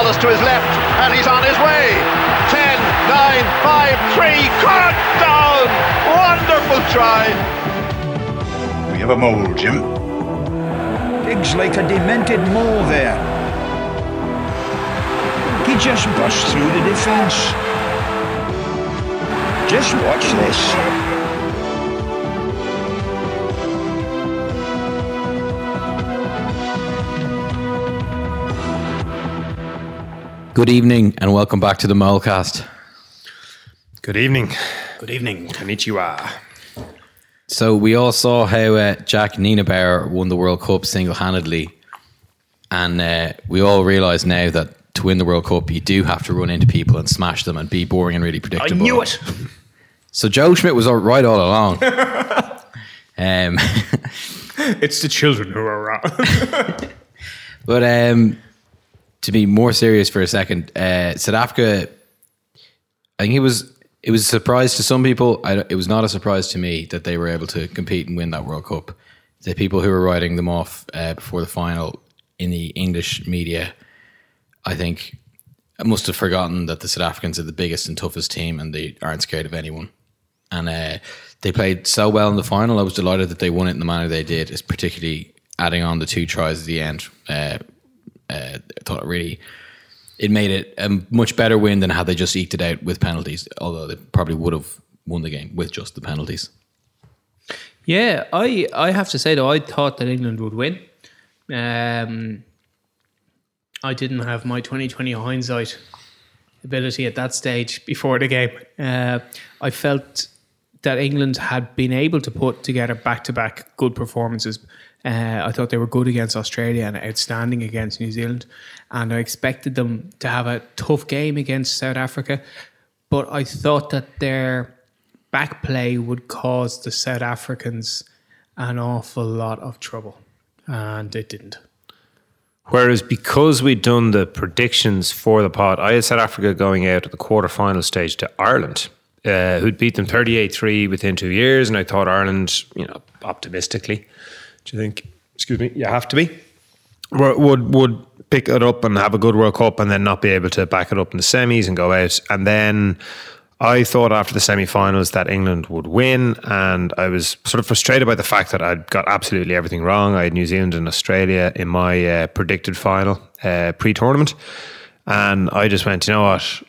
Wallace to his left, and he's on his way. 10, 9, 5, 3, cut down! Wonderful try. We have a mole, Jim. Digs like a demented mole there. He just burst through the defence. Just watch this. Good evening and welcome back to the Molecast. Good evening. Good evening. Konnichiwa. So we all saw how uh, Jack Nienaber won the World Cup single-handedly, and uh, we all realise now that to win the World Cup, you do have to run into people and smash them and be boring and really predictable. I predictable. knew it. So Joe Schmidt was all right all along. um, It's the children who are wrong. But um, to be more serious for a second, uh, South Africa, I think it was it was a surprise to some people. I, it was not a surprise to me that they were able to compete and win that World Cup. The people who were writing them off uh, before the final in the English media, I think, must have forgotten that the South Africans are the biggest and toughest team, and they aren't scared of anyone. And uh, they played so well in the final. I was delighted that they won it in the manner they did, particularly adding on the two tries at the end. Uh, I thought it really it made it a much better win than had they just eked it out with penalties. Although they probably would have won the game with just the penalties. Yeah, I I have to say though, I thought that England would win. Um, I didn't have my 2020 hindsight ability at that stage before the game. Uh, I felt that England had been able to put together back to back good performances. Uh, I thought they were good against Australia and outstanding against New Zealand. And I expected them to have a tough game against South Africa. But I thought that their back play would cause the South Africans an awful lot of trouble. And it didn't. Whereas because we'd done the predictions for the pod, I had South Africa going out at the quarter-final stage to Ireland, uh, who'd beat them 38-3 within two years. And I thought Ireland, you know, optimistically, do you think, excuse me, you have to be, would, would, pick it up and have a good World Cup and then not be able to back it up in the semis and go out. And then I thought after the semi-finals that England would win, and I was sort of frustrated by the fact that I'd got absolutely everything wrong. I had New Zealand and Australia in my uh, predicted final uh, pre-tournament, and I just went, you know what?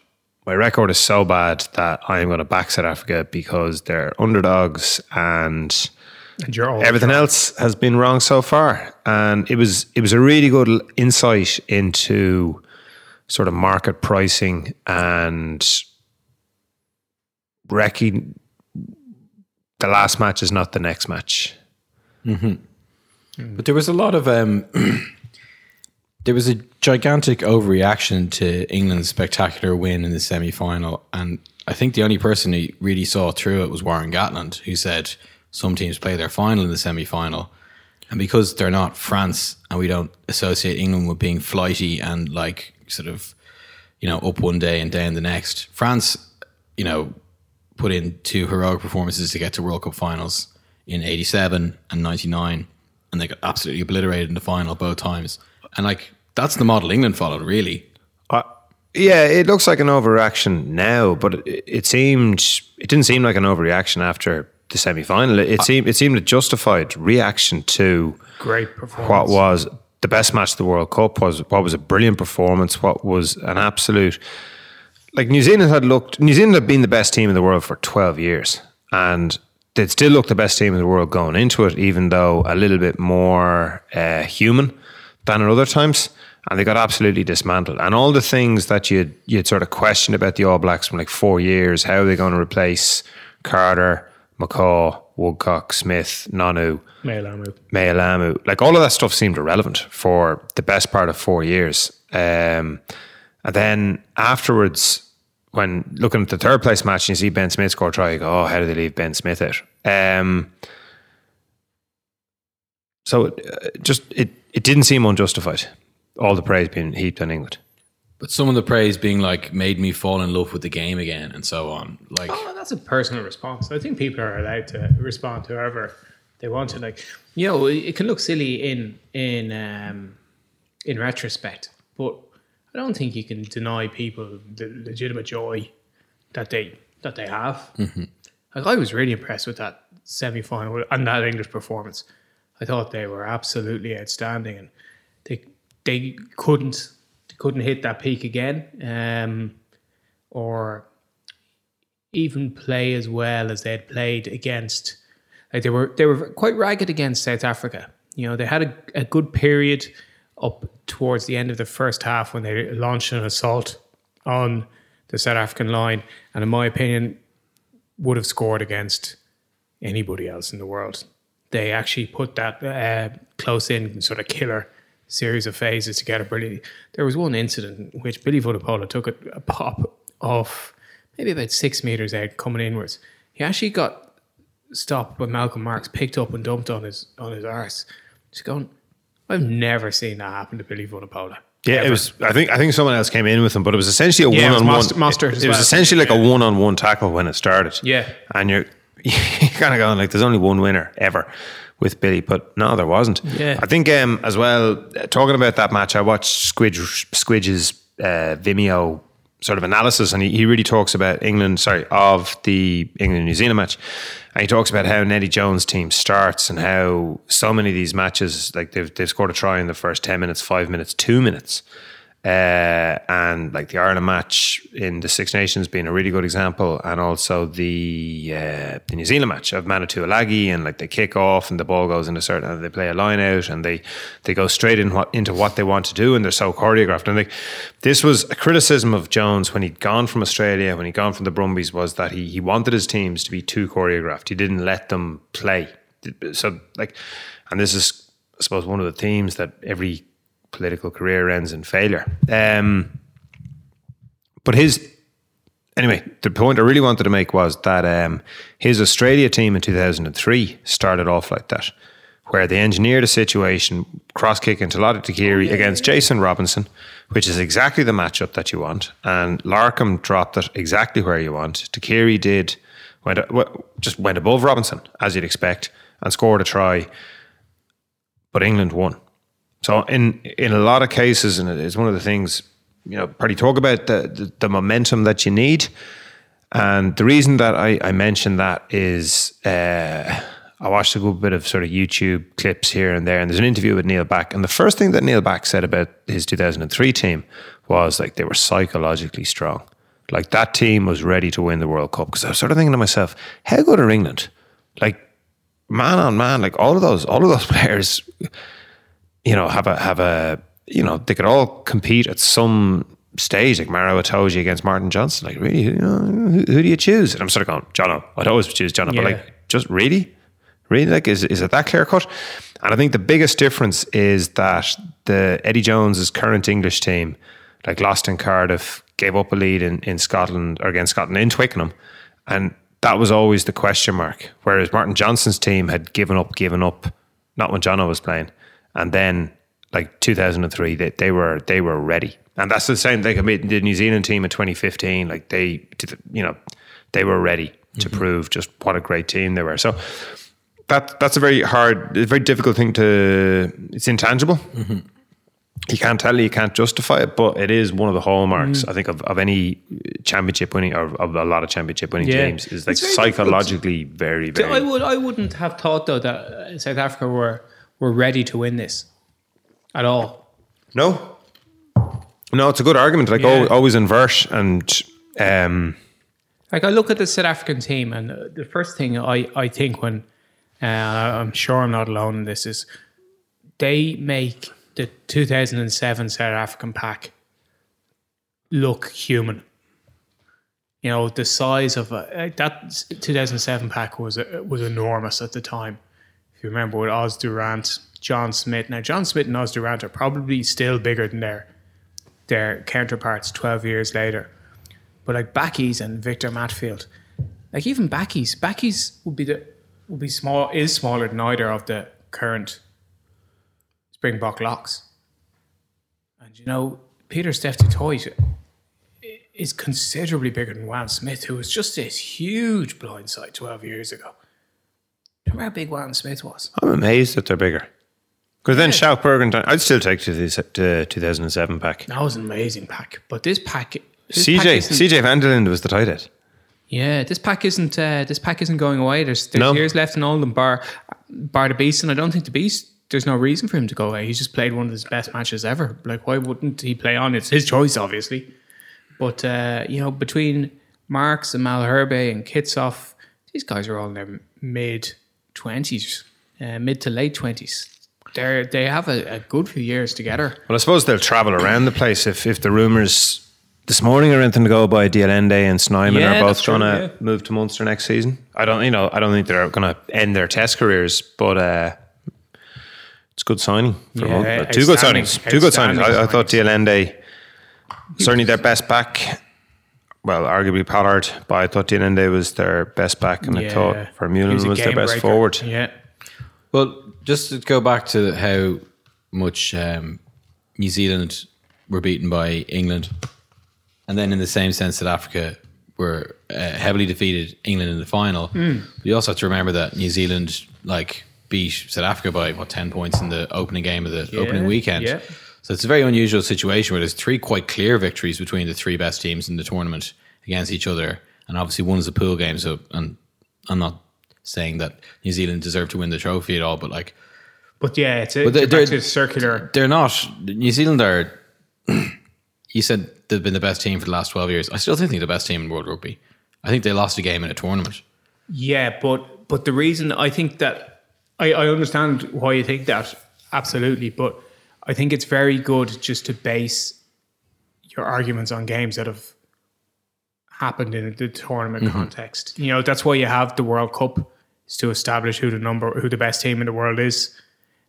My record is so bad that I am going to back South Africa because they're underdogs and And you're all everything else has been wrong so far. And it was it was a really good insight into sort of market pricing and recking the last match is not the next match. But there was a lot of um, there was a gigantic overreaction to England's spectacular win in the semi final, and I think the only person who really saw through it was Warren Gatland, who said some teams play their final in the semi final, and because they're not France and we don't associate England with being flighty and like sort of you know up one day and down the next, France, you know, put in two heroic performances to get to World Cup finals in 87 and 99 and they got absolutely obliterated in the final both times. And like that's the model England followed really. Uh, yeah, it looks like an overreaction now, but it, it seemed it didn't seem like an overreaction after the semi final. It, it seemed it seemed a justified reaction to Great performance. what was the best match of the World Cup was what was a brilliant performance, what was an absolute like New Zealand had looked New Zealand had been the best team in the world for twelve years, and they'd still look the best team in the world going into it, even though a little bit more uh, human than at other times. And they got absolutely dismantled. And all the things that you'd you'd sort of questioned about the All Blacks from like four years, how are they going to replace Carter, McCaw, Woodcock, Smith, Nonu, Mealamu. Mealamu, like all of that stuff seemed irrelevant for the best part of four years. Um, and then afterwards, when looking at the third place match, and you see Ben Smith score a try, you go, oh, how did they leave Ben Smith out? Um, so uh, just it, it didn't seem unjustified. All the praise being heaped on England. But some of the praise being like made me fall in love with the game again and so on. Like Oh, that's a personal response. I think people are allowed to respond to whoever they want to. Like, you know, it can look silly in in um, in retrospect, but I don't think you can deny people the legitimate joy that they that they have. Like I was really impressed with that semi final and that English performance. I thought they were absolutely outstanding, and they they couldn't couldn't hit that peak again, um, or even play as well as they had played against. Like they were they were quite ragged against South Africa. You know they had a, a good period up towards the end of the first half when they launched an assault on the South African line, and in my opinion, would have scored against anybody else in the world. They actually put that uh, close in sort of killer series of phases together. Brilliantly. There was one incident in which Billy Vunipola took a, a pop off maybe about six meters out coming inwards. He actually got stopped by Malcolm Marx, picked up and dumped on his on his arse. Just going, I've never seen that happen to Billy Vunipola. Yeah, Ever. it was. I think I think someone else came in with him, but it was essentially a Yeah, one-on-one. Mostert- Mostert it, as it was well. essentially like Yeah. a one-on-one tackle when it started. Yeah. and you're you're kind of going like, "There's only one winner ever." With Billy, but no, there wasn't. Yeah. I think um, as well. uh, Talking about that match, I watched Squidge, Squidge's uh, Vimeo sort of analysis, and he, he really talks about England. Sorry, of the England New Zealand match, and he talks about how Eddie Jones' team starts and how so many of these matches, like they've they've scored a try in the first ten minutes, five minutes, two minutes. Uh, and like the Ireland match in the Six Nations being a really good example, and also the uh, the New Zealand match of Manu Tuilagi, and like they kick off and the ball goes in a certain, and they play a line out, and they they go straight in what, into what they want to do, and they're so choreographed. And like this was a criticism of Jones when he'd gone from Australia, when he'd gone from the Brumbies, was that he he wanted his teams to be too choreographed. He didn't let them play. So like, and this is I suppose one of the themes that every political career ends in failure. Um, but his anyway, the point I really wanted to make was that um, his Australia team in 2003 started off like that, where they engineered a situation, cross kick into Lote Tuqiri against Jason Robinson, which is exactly the matchup that you want. And Larkham dropped it exactly where you want. Tuqiri did, went, just went above Robinson, as you'd expect, and scored a try. But England won. So in in a lot of cases, and it's one of the things you know, Party talk about the, the the momentum that you need, and the reason that I, I mentioned that is uh, I watched a good bit of sort of YouTube clips here and there, and there's an interview with Neil Back, and the first thing that Neil Back said about his 2003 team was like they were psychologically strong, like that team was ready to win the World Cup. Because I was sort of thinking to myself, how good are England? Like man on man, like all of those all of those players you know, have a have a you know, they could all compete at some stage, like Maro Itoje against Martin Johnson. Like, really, you know, who, who do you choose? And I'm sort of going, Jono. I'd always choose Jono, Yeah. but like, just really, really, like, is is it that clear cut? And I think the biggest difference is that the Eddie Jones's current English team, like, lost in Cardiff, gave up a lead in in Scotland or against Scotland in Twickenham, and that was always the question mark. Whereas Martin Johnson's team had given up, given up, not when Jono was playing, and then like 2003, they, they were they were ready, and that's the same thing. I mean, the New Zealand team in 2015, like they, you know, they were ready to mm-hmm. prove just what a great team they were. So that that's a very hard, a very difficult thing to. It's intangible. Mm-hmm. You can't tell it, you can't justify it, but it is one of the hallmarks, mm. I think, of, of any championship winning or of a lot of championship winning Yeah. teams is like very difficult. psychologically very, very. I would I wouldn't have thought though that South Africa were were ready to win this at all. No, no, it's a good argument. Like Yeah. al always invert and um, Like I look at the South African team, and uh, the first thing I I think when uh, I'm sure I'm not alone in this is they make the 2007 South African pack look human. You know the size of a, that 2007 pack was uh, was enormous at the time. You remember with Os du Randt, John Smit. Now John Smit and Os du Randt are probably still bigger than their their counterparts 12 years later. But like Bakkies and Victor Matfield, like even Bakkies, Bakkies would be the would be small is smaller than either of the current Springbok locks. And you know, Pieter-Steph is considerably bigger than Juan Smith, who was just this huge blindside 12 years ago. Remember how big Juan Smith was? I'm amazed that they're bigger. Because then Schalk Burger and I'd still take to the to 2007 pack. That was an amazing pack. But this pack, this CJ isn't- CJ Van der Linde was the tight end. Yeah, this pack isn't uh, this pack isn't going away. There's there's No. years left in all them, bar bar the beast, and I don't think the beast. There's no reason for him to go away. He's just played one of his best matches ever. Like, why wouldn't he play on? It's his choice, obviously. But uh, you know, between Marx and Malherbe and Kitshoff, these guys are all in their mid twenties, uh, mid to late twenties. They're they have a, a good few years together. Well, I suppose they'll travel around the place if if the rumours this morning are anything to go by. de Allende and Snyman Yeah, are both going to yeah. move to Munster next season. I don't, you know, I don't think they're going to end their test careers, but uh, it's good signing. For Yeah, Munster. two good signings. Two good signings. I, I thought signings. de Allende certainly their best back. Well, arguably Pollard, but I thought de Allende was their best back, and I thought He Vermeulen a was their best breaker. forward. Yeah, Well, just to go back to how much um, New Zealand were beaten by England, and then in the same sense that Africa were uh, heavily defeated England in the final. You also have to remember that New Zealand like beat South Africa by what ten points in the opening game of the opening weekend. yeah. So it's a very unusual situation where there's three quite clear victories between the three best teams in the tournament against each other, and obviously one is a pool game. So, and I'm not saying that New Zealand deserved to win the trophy at all, but like but yeah, it's a, But they- it's back they're- to circular. they're not. New Zealand are. you said they've been the best team for the last twelve years. I still think they're the best team in world rugby. I think they lost a game in a tournament. Yeah, but but the reason I think that I, I understand why you think that absolutely, but I think it's very good just to base your arguments on games that have happened in the tournament context. You know, that's why you have the World Cup is to establish who the number who the best team in the world is.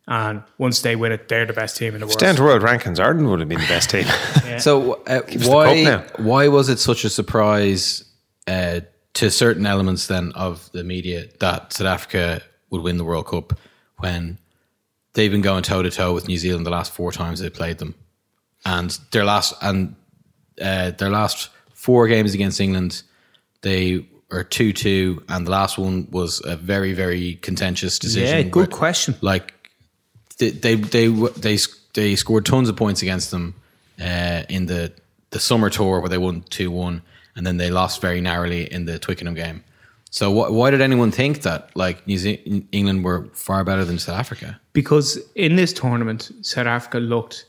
And once they win it, they're the best team in the world. Down to world rankings, Ireland would have been the best team. So uh, why why was it such a surprise uh, to certain elements then of the media that South Africa would win the World Cup when they've been going toe to toe with New Zealand the last four times they played them, and their last and uh, their last four games against England they are two two, and the last one was a very very contentious decision. Yeah, good where- question. like they they they they, they scored tons of points against them uh, in the the summer tour where they won two one, and then they lost very narrowly in the Twickenham game. So wh- why did anyone think that like New Zealand, England were far better than South Africa? Because in this tournament, South Africa looked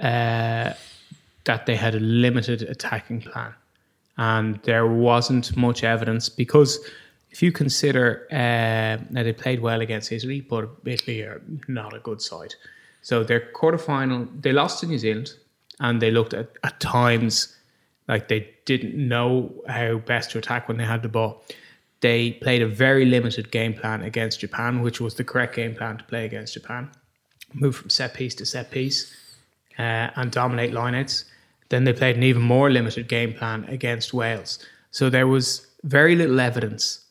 uh, that they had a limited attacking plan, and there wasn't much evidence because if you consider uh, they played well against Italy, but Italy are not a good side. So their quarterfinal, they lost to New Zealand, and they looked at, at times like they didn't know how best to attack when they had the ball. They played a very limited game plan against Japan, which was the correct game plan to play against Japan. Move from set piece to set piece uh, and dominate lineouts. Then they played an even more limited game plan against Wales. So there was very little evidence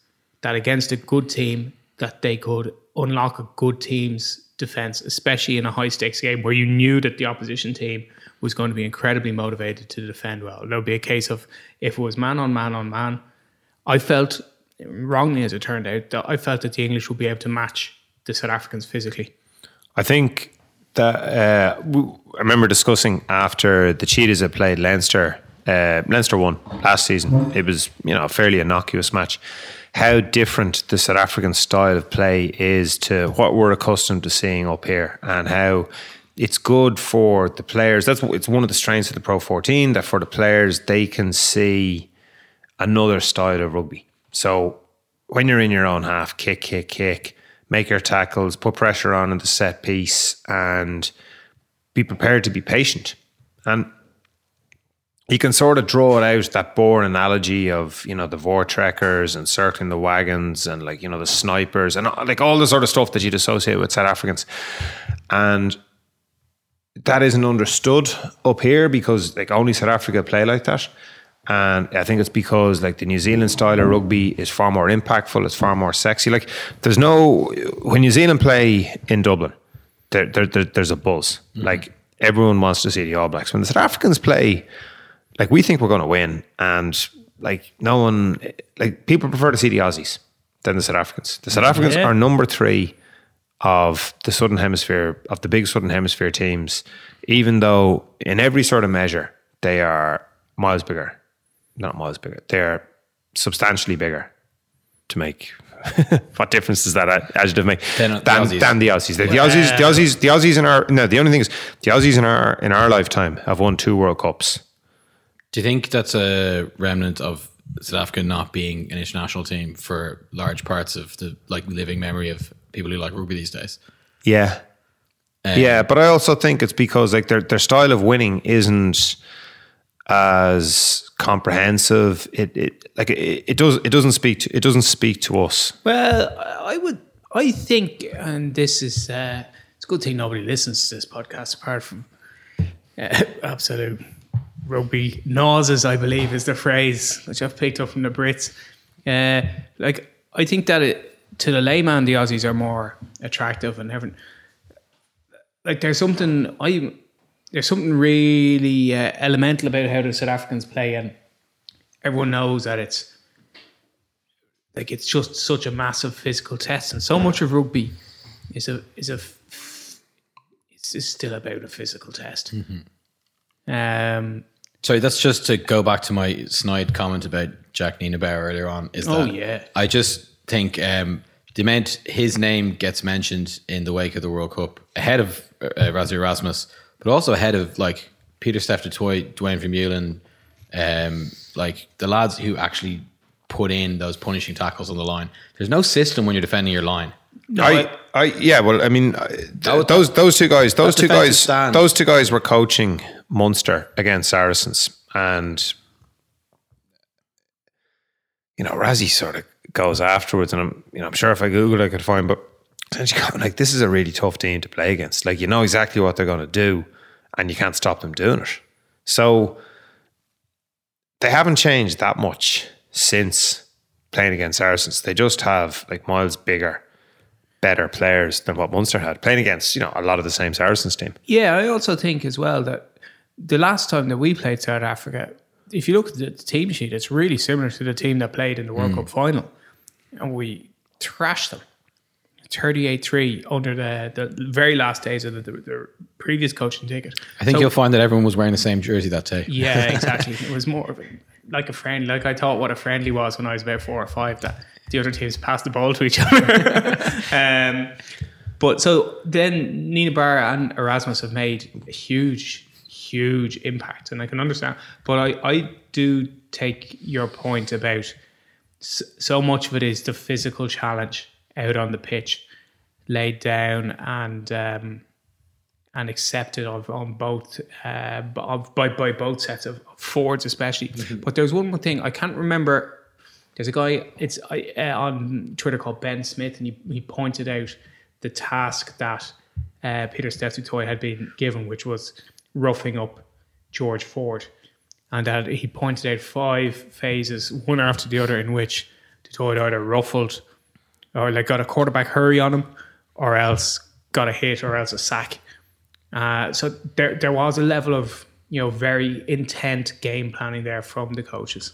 that against a good team that they could unlock a good team's defense, especially in a high stakes game where you knew that the opposition team was going to be incredibly motivated to defend well. There'll be a case of if it was man on man on man, I felt wrongly as it turned out that I felt that the English would be able to match the South Africans physically. I think that uh, I remember discussing after the Cheetahs had played Leinster. Uh, Leinster won last season. It was you know a fairly innocuous match. How different the South African style of play is to what we're accustomed to seeing up here, and how it's good for the players. That's it's one of the strengths of the Pro 14 that for the players they can see another style of rugby. So when you're in your own half, kick, kick, kick, make your tackles, put pressure on in the set piece, and be prepared to be patient. And you can sort of draw it out that boring analogy of you know the Voortrekkers and circling the wagons and like you know the snipers and uh, like all the sort of stuff that you'd associate with South Africans, and that isn't understood up here because like only South Africa play like that. And I think it's because like the New Zealand style of rugby is far more impactful, it's far more sexy. Like there's no when New Zealand play in Dublin, there, there, there there's a buzz. Mm-hmm. Like everyone wants to see the All Blacks. When the South Africans play, like we think we're going to win, and like no one, like people prefer to see the Aussies than the South Africans. The South mm-hmm. Africans Yeah. are number three of the Southern Hemisphere, of the big Southern Hemisphere teams, even though in every sort of measure they are miles bigger, not miles bigger, they're substantially bigger to make. what difference does that adjective make? Than the than, Aussies. than the Aussies. The, the Aussies, the Aussies, the Aussies in our no. The only thing is the Aussies in our in our lifetime have won two World Cups. Do you think that's a remnant of South Africa not being an international team for large parts of the like living memory of people who like rugby these days? Yeah, Um, yeah, but I also think it's because like their their style of winning isn't as comprehensive. It it like it, it does it doesn't speak to it doesn't speak to us. Well, I would, I think, and this is, uh, it's a good thing nobody listens to this podcast apart from uh, absolute rugby nauseous, I believe is the phrase which I've picked up from the Brits. Uh, like, I think that it, to the layman, the Aussies are more attractive and everything. Like, there's something I, there's something really uh, elemental about how the South Africans play, and everyone knows that it's like it's just such a massive physical test, and so much of rugby is a is a it's, it's still about a physical test. Um, Sorry, that's just to go back to my snide comment about Jack Nienaber earlier on. Is that Oh, yeah. I just think um, the amount his name gets mentioned in the wake of the World Cup ahead of uh, Rassie Erasmus, but also ahead of like Pieter-Steph du Toit, Duane Vermeulen, um, like the lads who actually put in those punishing tackles on the line. There's no system when you're defending your line. I, I, yeah. Well, I mean, I- th- those those two guys, those two guys, stand. those two guys were coaching Munster against Saracens, and you know, Rassie sort of goes afterwards, and I'm, you know, I'm sure if I Google, I could find, but essentially like, this is a really tough team to play against. Like, you know exactly what they're going to do, and you can't stop them doing it. So they haven't changed that much since playing against Saracens. They just have like miles bigger better players than what Munster had, playing against, you know, a lot of the same Saracens team. yeah, I also think as well that the last time that we played South Africa, if you look at the team sheet, it's really similar to the team that played in the World hmm. Cup final, and we thrashed them. 38-3 under the, the very last days of the, the, the previous coaching ticket. I think So- you'll find that everyone was wearing the same jersey that day. Yeah, exactly. it was more of a, like a friend. Like I thought what a friendly was when I was about four or five. That the other teams passed the ball to each other. um, but so then Nienaber and Erasmus have made a huge, huge impact, and I can understand. But I, I do take your point about so much of it is the physical challenge out on the pitch, laid down and. Um, and accepted of on both uh, of, by by both sets of Fords, especially. But there's one more thing I can't remember. There's a guy it's I, uh, on Twitter called Ben Smith, and he, he pointed out the task that uh, Pieter-Steph du Toit had been given, which was roughing up George Ford, and that he pointed out five phases, one after the other, in which du Toit either ruffled or like got a quarterback hurry on him, or else got a hit, or else a sack. Uh, so there, there was a level of you know very intent game planning there from the coaches,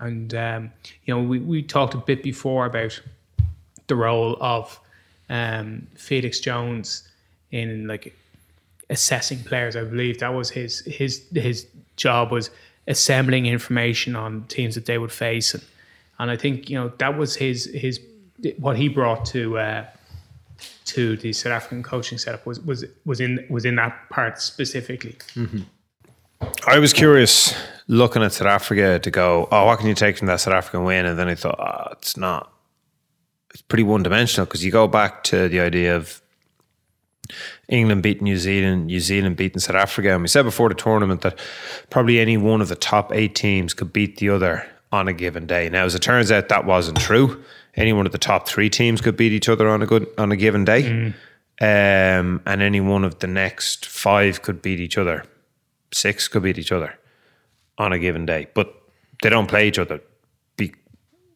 and um, you know we, we talked a bit before about the role of um, Felix Jones in like assessing players. I believe that was his his his job was assembling information on teams that they would face, and, and I think you know that was his his what he brought to. Uh, to the South African coaching setup was was was in was in that part specifically. Mm-hmm. I was curious looking at South Africa to go, oh, what can you take from that South African win? And then I thought, oh, it's not. It's pretty one dimensional because you go back to the idea of England beating New Zealand, New Zealand beating South Africa. And we said before the tournament that probably any one of the top eight teams could beat the other on a given day. Now, as it turns out, that wasn't true. Any one of the top three teams could beat each other on a good on a given day, um, and any one of the next five could beat each other. Six could beat each other on a given day, but they don't play each other. Be,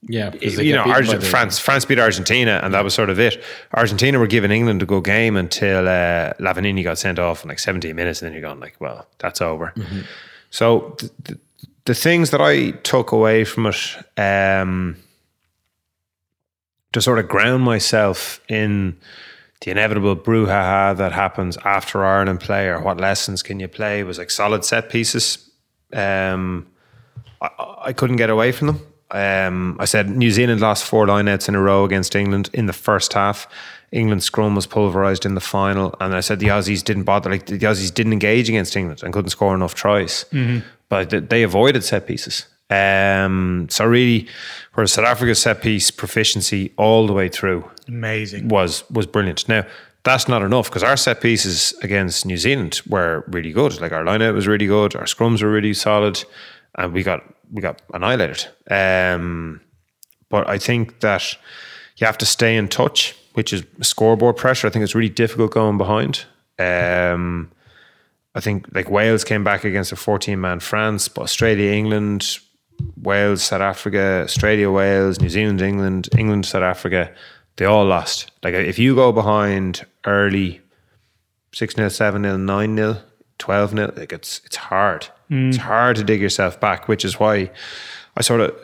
Yeah, you know, Argent, France France beat Argentina, and that was sort of it. Argentina were giving England a good game until uh, Lavanini got sent off in like 17 minutes, and then you're going like, well, that's over. So the, the, the things that I took away from it, um, to sort of ground myself in the inevitable brouhaha that happens after Ireland play or what lessons can you play was like solid set pieces. Um, I, I couldn't get away from them. Um, I said New Zealand lost four lineouts in a row against England in the first half. England's scrum was pulverised in the final, and I said the Aussies didn't bother. Like the Aussies didn't engage against England and couldn't score enough tries, but they avoided set pieces. Um, so really, whereas South Africa's set piece proficiency all the way through Amazing. was was brilliant. Now that's not enough because our set pieces against New Zealand were really good. Like our lineout was really good, our scrums were really solid, and we got we got annihilated. Um, but I think that you have to stay in touch, which is scoreboard pressure. I think it's really difficult going behind. Um, I think like Wales came back against a 14 man France, but Australia, England, Wales, South Africa, Australia, Wales, New Zealand, England, England, South Africa, they all lost. Like if you go behind early 6 0, 7 0, 9 0, 12 0, like it's it's hard. It's hard to dig yourself back, which is why I sort of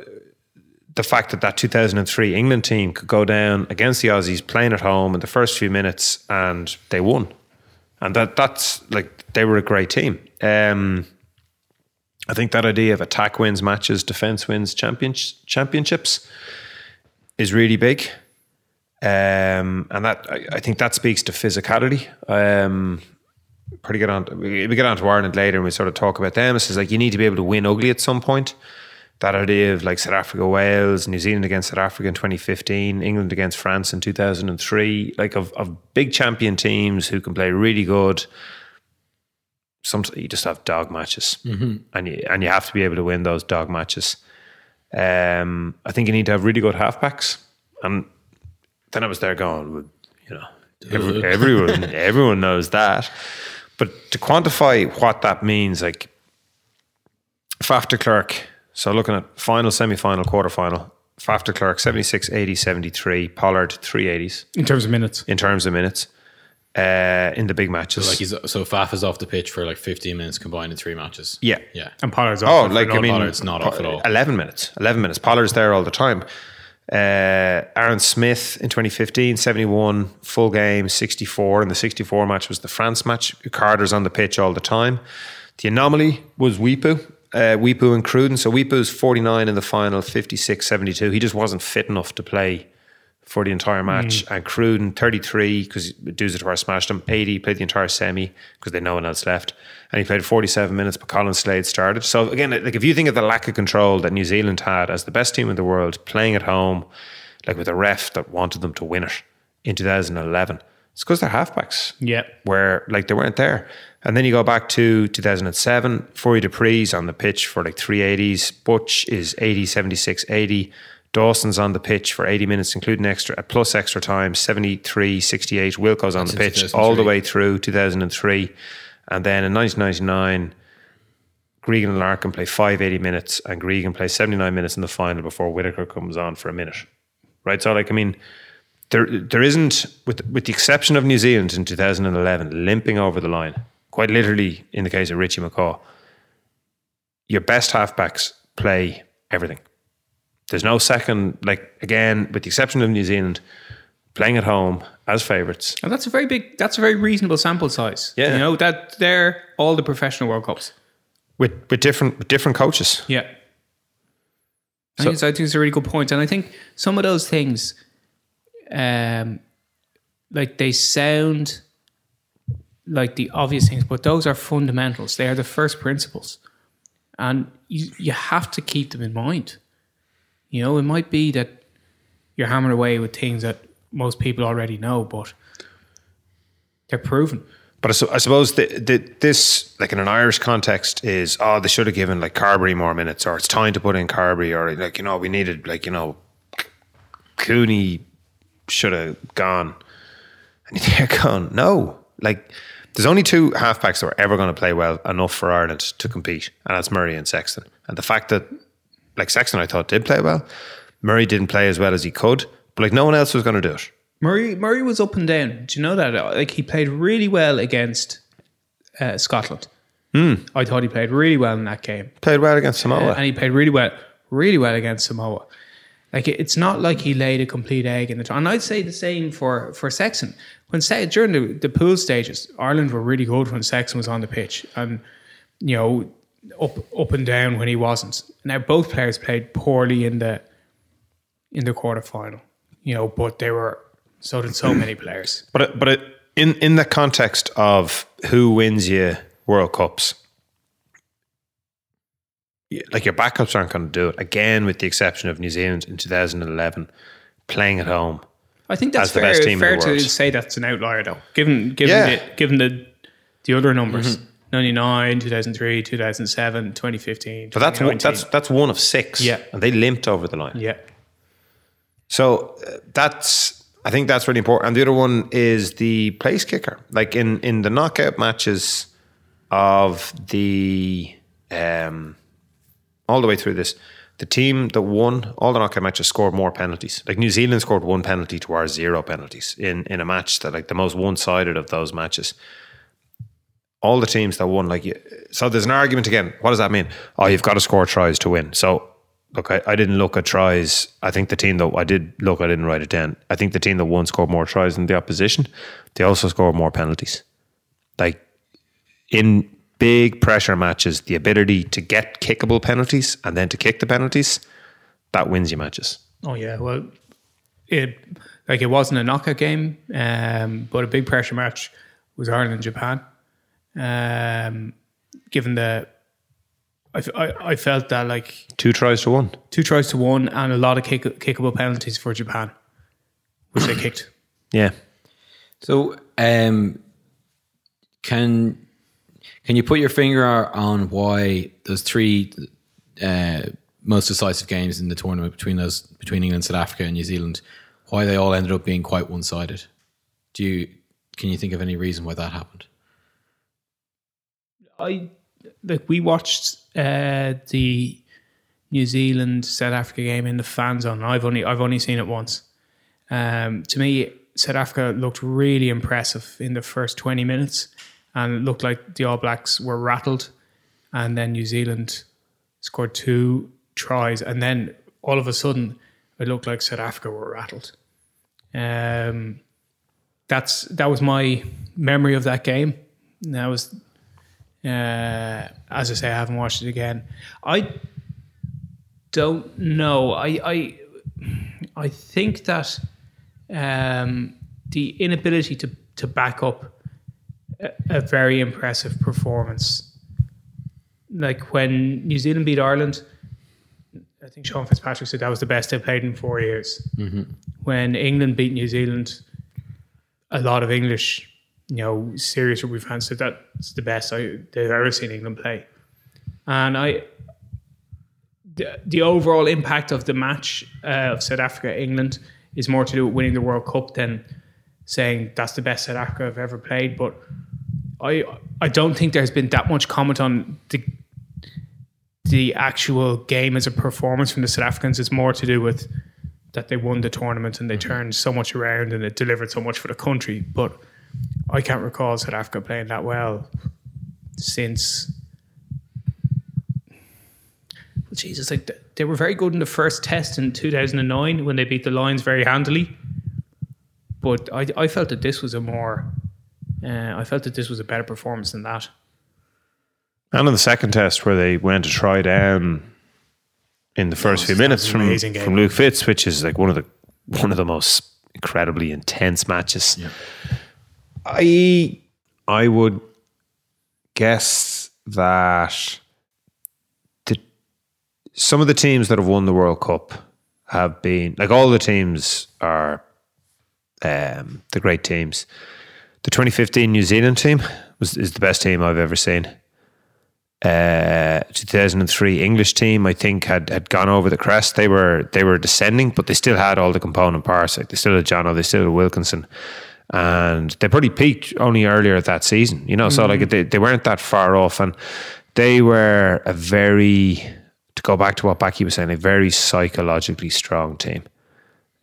the fact that that 2003 England team could go down against the Aussies playing at home in the first few minutes and they won. And that that's like they were a great team. Um, I think that idea of attack wins matches, defense wins champions, championships is really big. Um, and that I, I think that speaks to physicality. Um, pretty good on. We we get on to Ireland later, and we sort of talk about them. It's like you need to be able to win ugly at some point. That idea of like South Africa, Wales, New Zealand against South Africa in 2015, England against France in 2003, like of, of big champion teams who can play really good. Sometimes you just have dog matches, and you and you have to be able to win those dog matches. Um, I think you need to have really good halfbacks, and then I was there going, well, you know, every, everyone everyone knows that, but to quantify what that means, like Faf de Klerk, so looking at final, semi final, quarter final, Faf de Klerk 76, 80, 73, Pollard 380s In terms of minutes. in terms of minutes uh, in the big matches. Like he's so Faf is off the pitch for like 15 minutes combined in three matches. yeah. Yeah. And Pollard's off. Oh, off. like I mean, Pollard's not off at all. Eleven minutes. Eleven minutes. Pollard's there all the time. Uh, Aaron Smith in 2015, 71 full game, 64. And the 64 match was the France match. Carter's on the pitch all the time. The anomaly was Weepu. Uh, Weepu and Cruden. So Weepu's 49 in the final, 56, 72. He just wasn't fit enough to play for the entire match. Mm. And Cruden, 33, because at smashed him. 80, played the entire semi because they had no one else left. And he played 47 minutes, but Colin Slade started. So again, like if you think of the lack of control that New Zealand had as the best team in the world, playing at home, like with a ref that wanted them to win it in 2011, it's because they're halfbacks Yeah. where like they weren't there. And then you go back to 2007, Fourie du Preez's on the pitch for like 380s. Butch is 80, 76, 80. Dawson's on the pitch for 80 minutes, including extra uh, plus extra time, 73, 68. Wilko's on the pitch all the way through 2003. And then in 1999, Gregan and Larkham play 580 minutes and Gregan plays 79 minutes in the final before Whitaker comes on for a minute. Right? So like I mean, there there isn't with with the exception of New Zealand in 2011 limping over the line quite literally in the case of Richie McCaw your best halfbacks play everything there's no second like again with the exception of New Zealand playing at home as favorites And that's a very big, that's a very reasonable sample size. Yeah. You know, that they're all the professional World Cups. with with different with different coaches Yeah. I, think it's, I think it's a really good point. And I think some of those things, um, like they sound like the obvious things, but those are fundamentals. They are the first principles. And you, you have to keep them in mind. You know, it might be that you're hammering away with things that most people already know, but they're proven. But I, su- I suppose the, the, this, like in an Irish context, is oh they should have given like Carbery more minutes, or it's time to put in Carbery, or like you know we needed like you know Cooney should have gone, and they're gone. No, like there's only two halfbacks that are ever going to play well enough for Ireland to compete, and that's Murray and Sexton. And the fact that like Sexton, I thought did play well, Murray didn't play as well as he could, but like no one else was going to do it. Murray Murray was up and down. Do you know that? Like he played really well against uh, Scotland. I thought he played really well in that game, Played well against Samoa. and he played really well, really well against Samoa. Like it's not like he laid a complete egg in the. And I'd say the same for for Sexton. When Se- during the, the pool stages, Ireland were really good when Sexton was on the pitch, and you know up up and down when he wasn't. Now both players played poorly in the in the quarter final, you know, but they were so did so many players. But it, but it, in in the context of who wins you World Cups, like your backups aren't going to do it again, with the exception of New Zealand in 2011, playing at home. I think that's fair, best team in fair to say that's an outlier though. Given given Yeah. the given the the other numbers. Mm-hmm. 99, 2003, 2007, 2015. But that's one, that's that's one of six. Yeah. and they limped over the line. yeah. So uh, that's I think that's really important. And the other one is the place kicker. Like in in the knockout matches of the um all the way through this, the team that won all the knockout matches scored more penalties. Like New Zealand scored one penalty to our zero penalties in in a match that like the most one sided of those matches. All the teams that won, like so, there's an argument again. What does that mean? Oh, you've got to score tries to win. So look, I, I didn't look at tries. I think the team that I did look, I didn't write it down. I think the team that won scored more tries than the opposition. They also scored more penalties. Like in big pressure matches, the ability to get kickable penalties and then to kick the penalties, that wins you matches. Oh yeah. Well, it like it wasn't a knockout game, um, but a big pressure match was Ireland and Japan. Um, given the, I I felt that like Two tries to one. two tries to one and a lot of kick, kickable penalties for Japan, which they kicked. Yeah. So, um, can can you put your finger on why those three uh, most decisive games in the tournament between those between England, South Africa, and New Zealand, why they all ended up being quite one sided? Do you can you think of any reason why that happened? I like we watched uh, the New Zealand South Africa game in the fan zone. I've only I've only seen it once. Um, to me, South Africa looked really impressive in the first twenty minutes, and it looked like the All Blacks were rattled, and then New Zealand scored two tries, and then all of a sudden it looked like South Africa were rattled. Um, that's that was my memory of that game. That was uh, as I say, I haven't watched it again. I don't know. I I I think that um, the inability to to back up a, a very impressive performance, like when New Zealand beat Ireland. I think Sean Fitzpatrick said that was the best they played in four years. When England beat New Zealand, a lot of English, you know, serious rugby fans said that's the best I, they've ever seen England play. And I, the, the overall impact of the match uh, of South Africa England is more to do with winning the World Cup than saying that's the best South Africa I've ever played. But I I don't think there's been that much comment on the the actual game as a performance from the South Africans. It's more to do with that they won the tournament and they turned so much around and it delivered so much for the country. But I can't recall South Africa playing that well since. Well, Jesus, like they were very good in the first test in 2009 when they beat the Lions very handily. But I, I felt that this was a more, uh, I felt that this was a better performance than that. And in the second test where they went to try down in the first few minutes from, from Luke Fitz, which is like one of the one of the most incredibly intense matches. I I would guess that the some of the teams that have won the World Cup have been like all the teams are um, the great teams. The 2015 New Zealand team was is the best team I've ever seen. Uh, 2003 English team, I think, had had gone over the crest. They were they were descending, but they still had all the component parts. Like they still had Jono, they still had Wilkinson, and they probably peaked only earlier that season. You know, so like they they weren't that far off, and they were a very to go back to what Becky was saying, a very psychologically strong team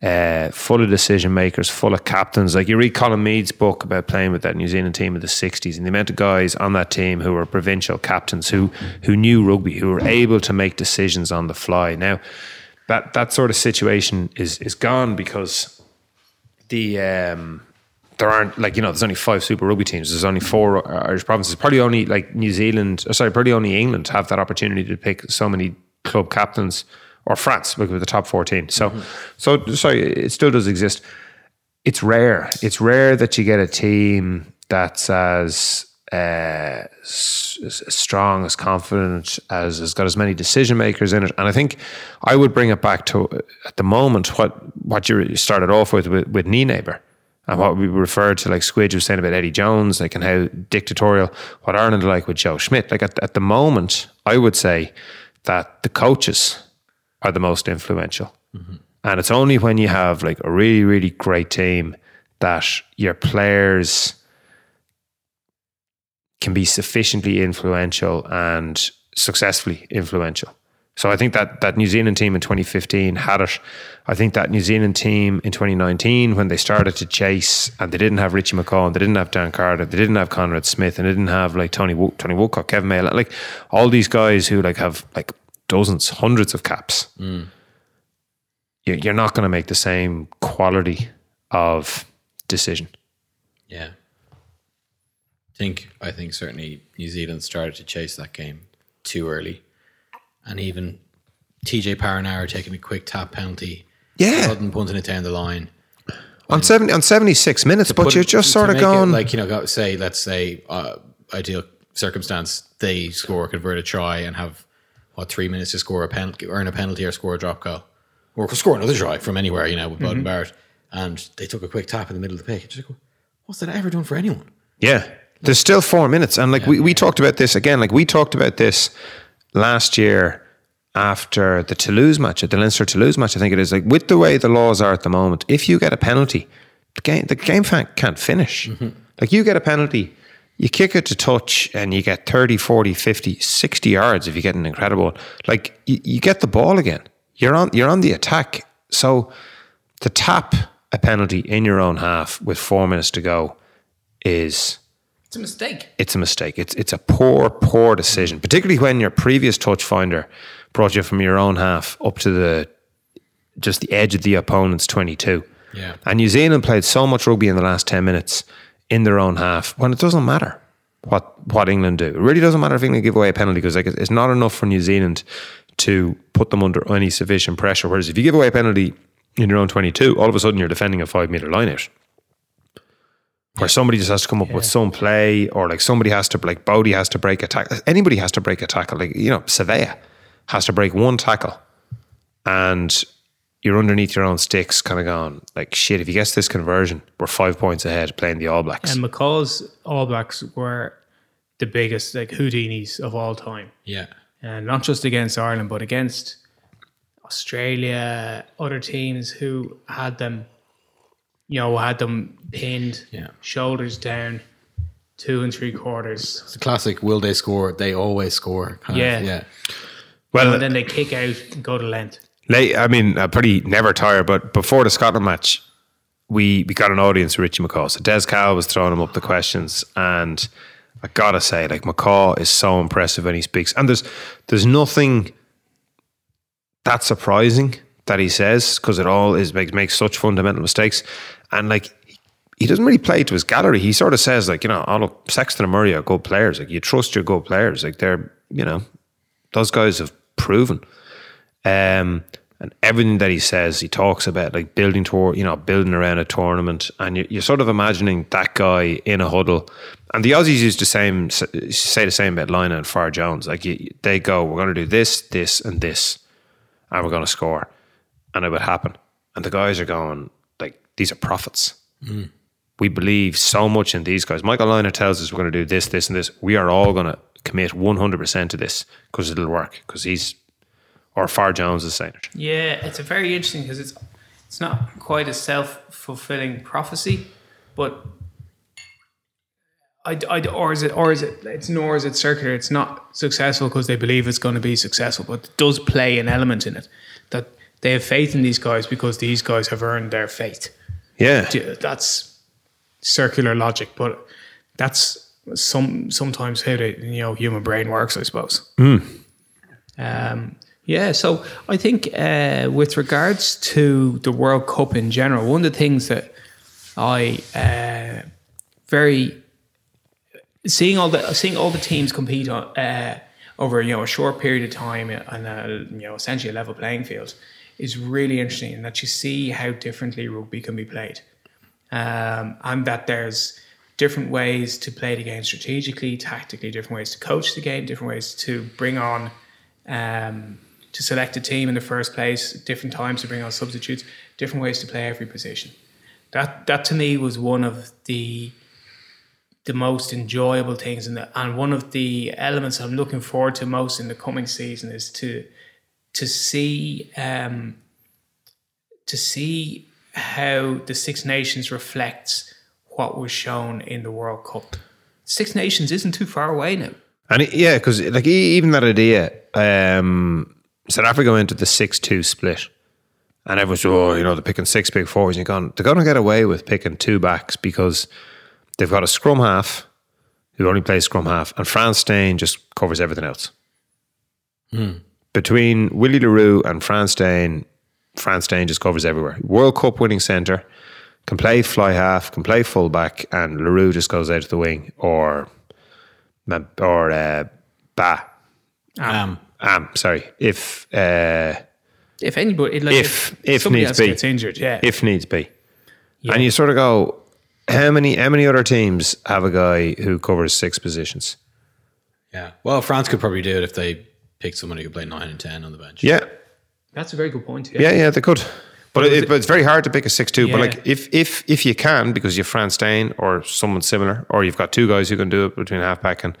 uh, full of decision makers, full of captains. Like you read Colin Meads' book about playing with that New Zealand team of the '60s, and the amount of guys on that team who were provincial captains, who who knew rugby, who were able to make decisions on the fly. Now, that that sort of situation is is gone because the um, there aren't like you know there's only five Super Rugby teams. There's only four uh, Irish provinces. Probably only like New Zealand. Or sorry, probably only England have that opportunity to pick so many club captains, or France with the top fourteen. So, mm-hmm. so sorry, it still does exist. It's rare. It's rare that you get a team that's as uh, as strong, as confident, as has got as many decision makers in it. And I think I would bring it back to at the moment what what you started off with with, with Nienaber. And what we referred to, like Squidge was saying about Eddie Jones, like and how dictatorial, what Ireland are like with Joe Schmidt. Like at, at the moment, I would say that the coaches are the most influential. Mm-hmm. And it's only when you have like a really, really great team that your players can be sufficiently influential and successfully influential. So I think that that New Zealand team in 2015 had it. I think that New Zealand team in 2019, when they started to chase and they didn't have Richie McCaw, and they didn't have Dan Carter, they didn't have Conrad Smith, and they didn't have like Tony Tony Woodcock, Kevin Mayle, like all these guys who like have like dozens, hundreds of caps. Mm. You- You're not going to make the same quality of decision. Yeah. I think I think certainly New Zealand started to chase that game too early. And even TJ Perenara taking a quick tap penalty. Yeah. Sudden punting it down the line. On seventy on seventy six minutes, but you're just to sort of it, going like, you know, go, say, let's say, uh, ideal circumstance, they score, convert a try and have, what, three minutes to score a penalty, earn a penalty or score a drop goal. Or score another try from anywhere, you know, with Beauden Barrett. And they took a quick tap in the middle of the pitch. Just like, what's that ever done for anyone? Yeah. There's still four minutes. And like we, we talked about this again, like we talked about this last year after the Toulouse match, at the Leinster Toulouse match, I think it is. Like with the way the laws are at the moment, if you get a penalty, the game the game can't finish. Mm-hmm. Like you get a penalty, you kick it to touch and you get 30, 40, 50, 60 yards if you get an incredible. Like you, you get the ball again. You're on you're on the attack. So to tap a penalty in your own half with four minutes to go is It's a mistake. it's a mistake. It's it's a poor, poor decision, particularly when your previous touch finder brought you from your own half up to the just the edge of the opponent's twenty two. Yeah. And New Zealand played so much rugby in the last ten minutes in their own half when it doesn't matter what what England do. It really doesn't matter if England give away a penalty because like it's not enough for New Zealand to put them under any sufficient pressure. Whereas if you give away a penalty in your own twenty two, all of a sudden you're defending a five meter line out where somebody just has to come up with some play, or like somebody has to like Bodie has to break a tackle. Anybody has to break a tackle. Like you know, Savea has to break one tackle, and you're underneath your own sticks, kind of going like shit. If he gets this conversion, we're five points ahead playing the All Blacks. And McCaw's All Blacks were the biggest like Houdinis of all time. Yeah. and not just against Ireland, but against Australia, other teams who had them, you know, had them pinned, Yeah. shoulders down, two and three quarters. It's a classic, will they score? They always score. kind of, Yeah. yeah. well, And then they kick out and go to length. late. I mean, I pretty never tire. But before the Scotland match, we we got an audience with Richie McCaw. So Des Cal was throwing him up the questions, and I gotta say, like McCaw is so impressive when he speaks. And there's there's nothing that surprising that he says because it all is makes makes such fundamental mistakes, and like. He doesn't really play to his gallery. He sort of says, like, you know, oh, look, Sexton and Murray are good players. Like, you trust your good players. Like, they're, you know, those guys have proven. Um, and everything that he says, he talks about like building toward, you know, building around a tournament, and you, you're sort of imagining that guy in a huddle. And the Aussies use the same say the same about Lynagh and Farr-Jones. Like you, they go, we're going to do this, this, and this, and we're going to score, and it would happen. And the guys are going like, these are prophets. We believe so much in these guys. Michael Lynagh tells us we're going to do this, this, and this. We are all going to commit 100% to this because it'll work. Because he's, or Farr-Jones is saying it. Yeah, it's a very interesting because it's it's not quite a self fulfilling prophecy, but I, I, or is it or is it it's nor is it circular. It's not successful because they believe it's going to be successful, but it does play an element in it that they have faith in these guys because these guys have earned their faith. Yeah. That's circular logic, but that's some sometimes how the you know human brain works, I suppose. Um, Yeah, so I think uh, with regards to the World Cup in general, one of the things that I uh, very seeing all the seeing all the teams compete on, uh, over you know a short period of time and a, you know essentially a level playing field is really interesting, and that you see how differently rugby can be played, um, and that there's different ways to play the game strategically, tactically, different ways to coach the game, different ways to bring on. Um, to select a team in the first place, different times to bring on substitutes, different ways to play every position. That that to me was one of the the most enjoyable things the, and one of the elements I'm looking forward to most in the coming season is to to see um, to see how the Six Nations reflects what was shown in the World Cup. Six Nations isn't too far away now. And it- yeah, because like e- even that idea, um, South Africa went to the six-two split, and everyone's oh, you know, they're picking six big fours, And you're going, they're going to get away with picking two backs because they've got a scrum half who only plays scrum half, and Frans Steyn just covers everything else. Between Willie le Roux and Frans Steyn, Frans Steyn just covers everywhere. World Cup winning centre, can play fly half, can play fullback, and Leroux just goes out of the wing or or uh, Ba. Um, Um, sorry, if uh, If anybody, like if if somebody needs else be, gets injured, yeah, if needs be, and you sort of go, how many how many other teams have a guy who covers six positions? yeah. Well, France could probably do it if they picked someone who could play nine and ten on the bench. Yeah, that's a very good point. yeah, yeah, they could. But, it, but it's very hard to pick a six-two. But like, if if if you can, because you've Frans Steyn or someone similar, or you've got two guys who can do it between halfback and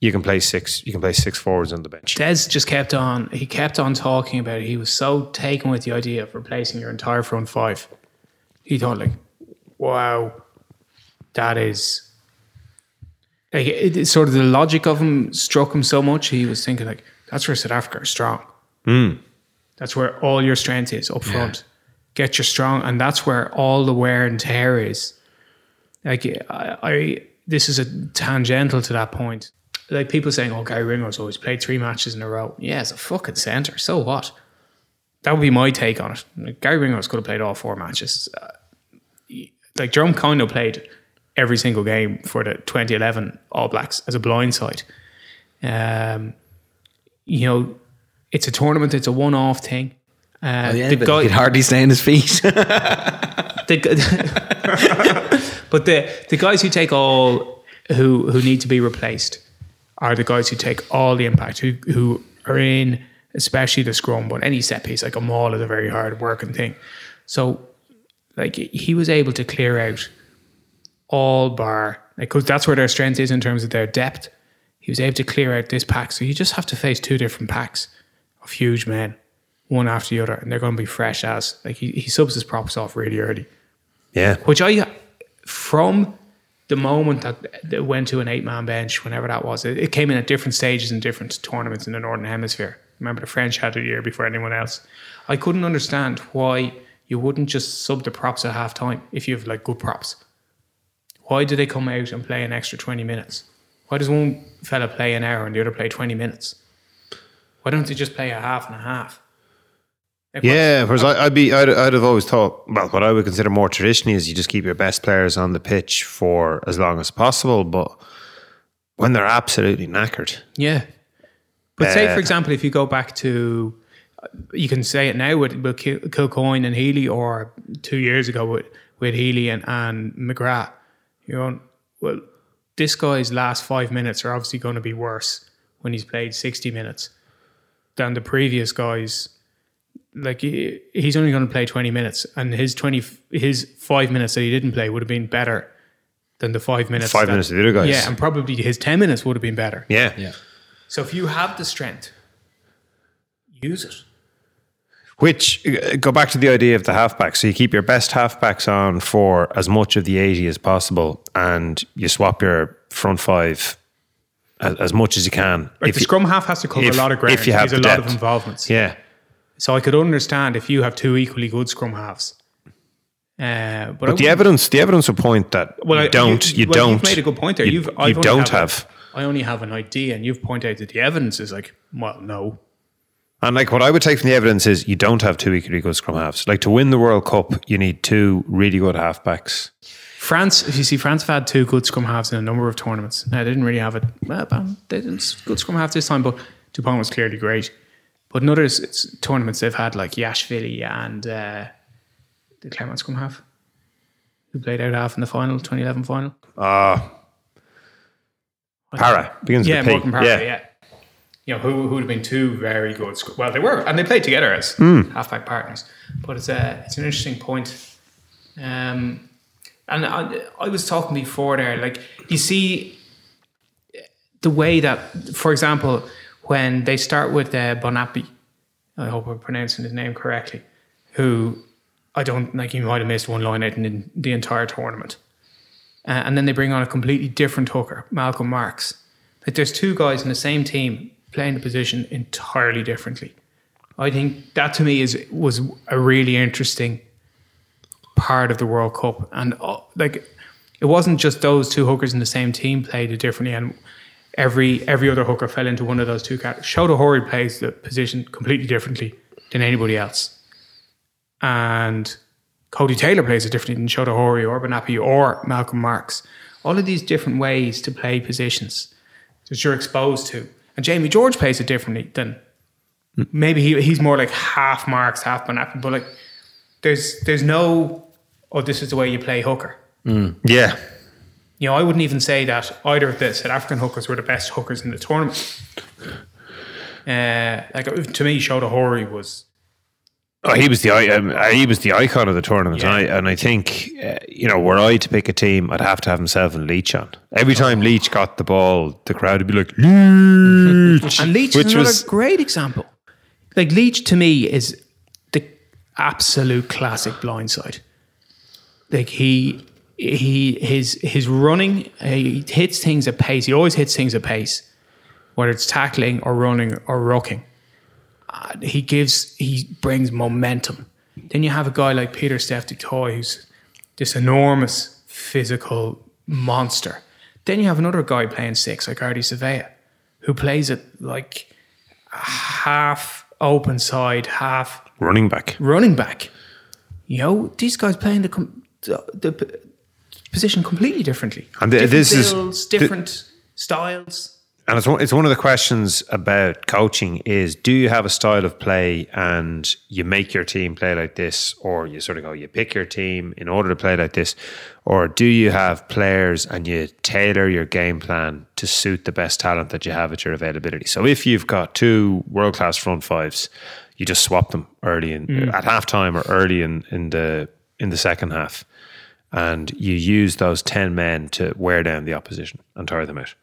you can play six. You can play six forwards on the bench. Des just kept on. He kept on talking about it. He was so taken with the idea of replacing your entire front five. He thought, like, wow, that is. Like, it, it's sort of the logic of him struck him so much. He was thinking, like, that's where South Africa are strong. That's where all your strength is up front. Get your strong, and that's where all the wear and tear is. Like I, I this is a tangential to that point. Like people saying, "Oh, Gary Ringrose always played three matches in a row." Yeah, it's a fucking center. So what? That would be my take on it. Like, Gary Ringrose could have played all four matches. Uh, like Jerome Kaino played every single game for the 2011 All Blacks as a blindside. Um, you know, it's a tournament. It's a one-off thing. Uh, Yeah, the guy- could hardly stay on his feet. the, but the the guys who take all who who need to be replaced are the guys who take all the impact who who are in especially the scrum but any set piece like a maul is a very hard working thing so like he was able to clear out all bar because that's where their strength is in terms of their depth he was able to clear out this pack so you just have to face two different packs of huge men one after the other and they're going to be fresh as like he, he subs his props off really early Yeah, which I from the moment that that went to an eight man bench, whenever that was, it, it came in at different stages in different tournaments in the Northern Hemisphere. Remember, the French had it a year before anyone else. I couldn't understand why you wouldn't just sub the props at half time if you have like good props. Why do they come out and play an extra 20 minutes? Why does one fella play an hour and the other play 20 minutes? Why don't they just play a half and a half? Like, Yeah, whereas I, I'd be, I'd, I'd have always thought, well, what I would consider more traditionally is you just keep your best players on the pitch for as long as possible. But when they're absolutely knackered, Yeah. But say, Uh, for example, if you go back to, you can say it now with, with Kil- Kilcoyne and Healy, or two years ago with, with Healy and, and McGrath, you're going, well, this guy's last five minutes are obviously going to be worse when he's played 60 minutes than the previous guys. Like he, he's only going to play 20 minutes, and his 20, his five minutes that he didn't play would have been better than the five minutes. Five that- minutes of the other guys. Yeah, and probably his 10 minutes would have been better. yeah, yeah. So if you have the strength, use it. Which uh, go back to the idea of the halfback. So you keep your best halfbacks on for as much of the eighty as possible, and you swap your front five as, as much as you can. If the you- scrum half has to cover if- a lot of ground. if you have a the lot of involvements. yeah, So I could understand if you have two equally good scrum halves. Uh, but but the evidence, the evidence would point that well, you don't, you, well, don't. You've made a good point there. You, You've, you don't have. have. I only have an idea, and you've pointed out that the evidence is like, well, no. And like what I would take from the evidence is you don't have two equally good scrum halves. Like to win the World Cup, you need two really good halfbacks. France, if you see, France have had two good scrum halves in a number of tournaments. Now, they didn't really have it. Well, they didn't good scrum half this time, but Dupont was clearly great. But in other tournaments, they've had like Yachvili and uh, the Clermont scrum half, who played out half in the final, 2011 final. Ah, Para begins Yeah, with P. Morgan Parker, yeah. You know, who, who would have been two very good. sc- Well, they were, and they played together as Hmm. halfback partners. But it's a it's an interesting point. Um, and I, I was talking before there, like you see the way that, for example, when they start with uh, Bonapi, I hope I'm pronouncing his name correctly, who I don't like. He might have missed one line out in the entire tournament. Uh, and then they bring on a completely different hooker, Malcolm Marx. Like there's two guys in the same team playing the position entirely differently. I think that to me is was a really interesting part of the World Cup, and uh, like it wasn't just those two hookers in the same team played it differently, and every every other hooker fell into one of those two categories. Shota Horie plays the position completely differently than anybody else, and Codie Taylor plays it differently than Shota Horie or Benapi or Malcolm Marx. All of these different ways to play positions that you're exposed to. And Jamie George plays it differently than maybe he, he's more like half Marx, half Benapi, but like there's there's no oh this is the way you play hooker. Yeah. You know, I wouldn't even say that either of the South African hookers were the best hookers in the tournament. Uh, like to me, Shota Horie was Oh, he was the um, uh, he was the icon of the tournament, and I and I think uh, you know were I to pick a team, I'd have to have himself and Leach on. Every time Leach got the ball, the crowd would be like Leach, And Leach which is another was great example. Like Leach to me is the absolute classic blindside. Like he he his his running he hits things at pace. He always hits things at pace, whether it's tackling or running or rocking. Uh, he gives he brings momentum. Then you have a guy like Pieter-Steph Toy who's this enormous physical monster. Then you have another guy playing six like Ardie Savea, who plays it like half open side, half running back. running back. You know, these guys playing the com- the, the position completely differently. And th- different this is- th- different styles. And it's one, it's one of the questions about coaching is do you have a style of play and you make your team play like this or you sort of go you pick your team in order to play like this? Or do you have players and you tailor your game plan to suit the best talent that you have at your availability. So if you've got two world class front fives, you just swap them early in mm. at halftime or early in, in the in the second half. And you use those 10 men to wear down the opposition and tire them out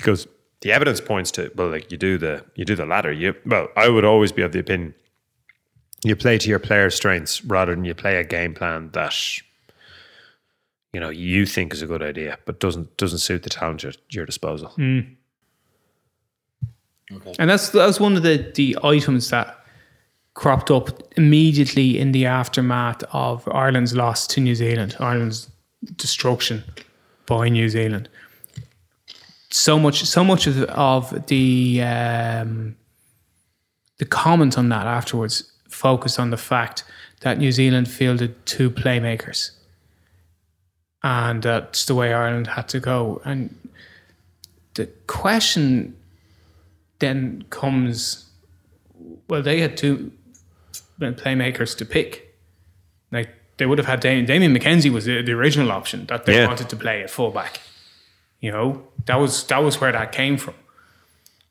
because the evidence points to well like you do the you do the latter. You well i would always be of the opinion you play to your players strengths rather than you play a game plan that you know you think is a good idea but doesn't doesn't suit the talent at your disposal. Hmm. Okay, And that's that's one of the the items that cropped up immediately in the aftermath of Ireland's loss to New Zealand, Ireland's destruction by New Zealand. So much, so much of the, of the um, the comment on that afterwards focused on the fact that New Zealand fielded two playmakers, and that's the way Ireland had to go. And the question then comes well, they had two playmakers to pick. Like they would have had Damian. Damian McKenzie was the, the original option that they Yeah. wanted to play at fullback. You know, that was that was where that came from.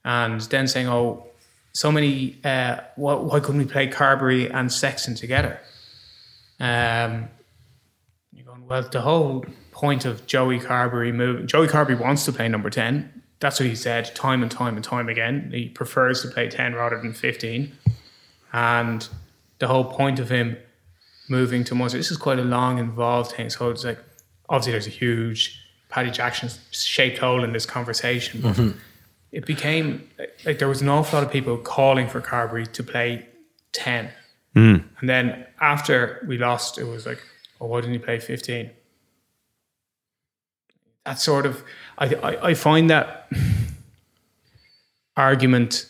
And then saying, "Oh, so many. Uh, why, why couldn't we play Carbery and Sexton together?" Um, you're going well. The whole point of Joey Carbery move. Joey Carbery wants to play number ten. That's what he said time and time and time again. He prefers to play ten rather than fifteen. And the whole point of him moving to Munster, this is quite a long, involved thing. So it's like obviously there's a huge Paddy Jackson shaped hole in this conversation. But it became like there was an awful lot of people calling for Carbery to play ten. And then after we lost, it was like, oh, why didn't he play 15? That sort of, I, I, I find that argument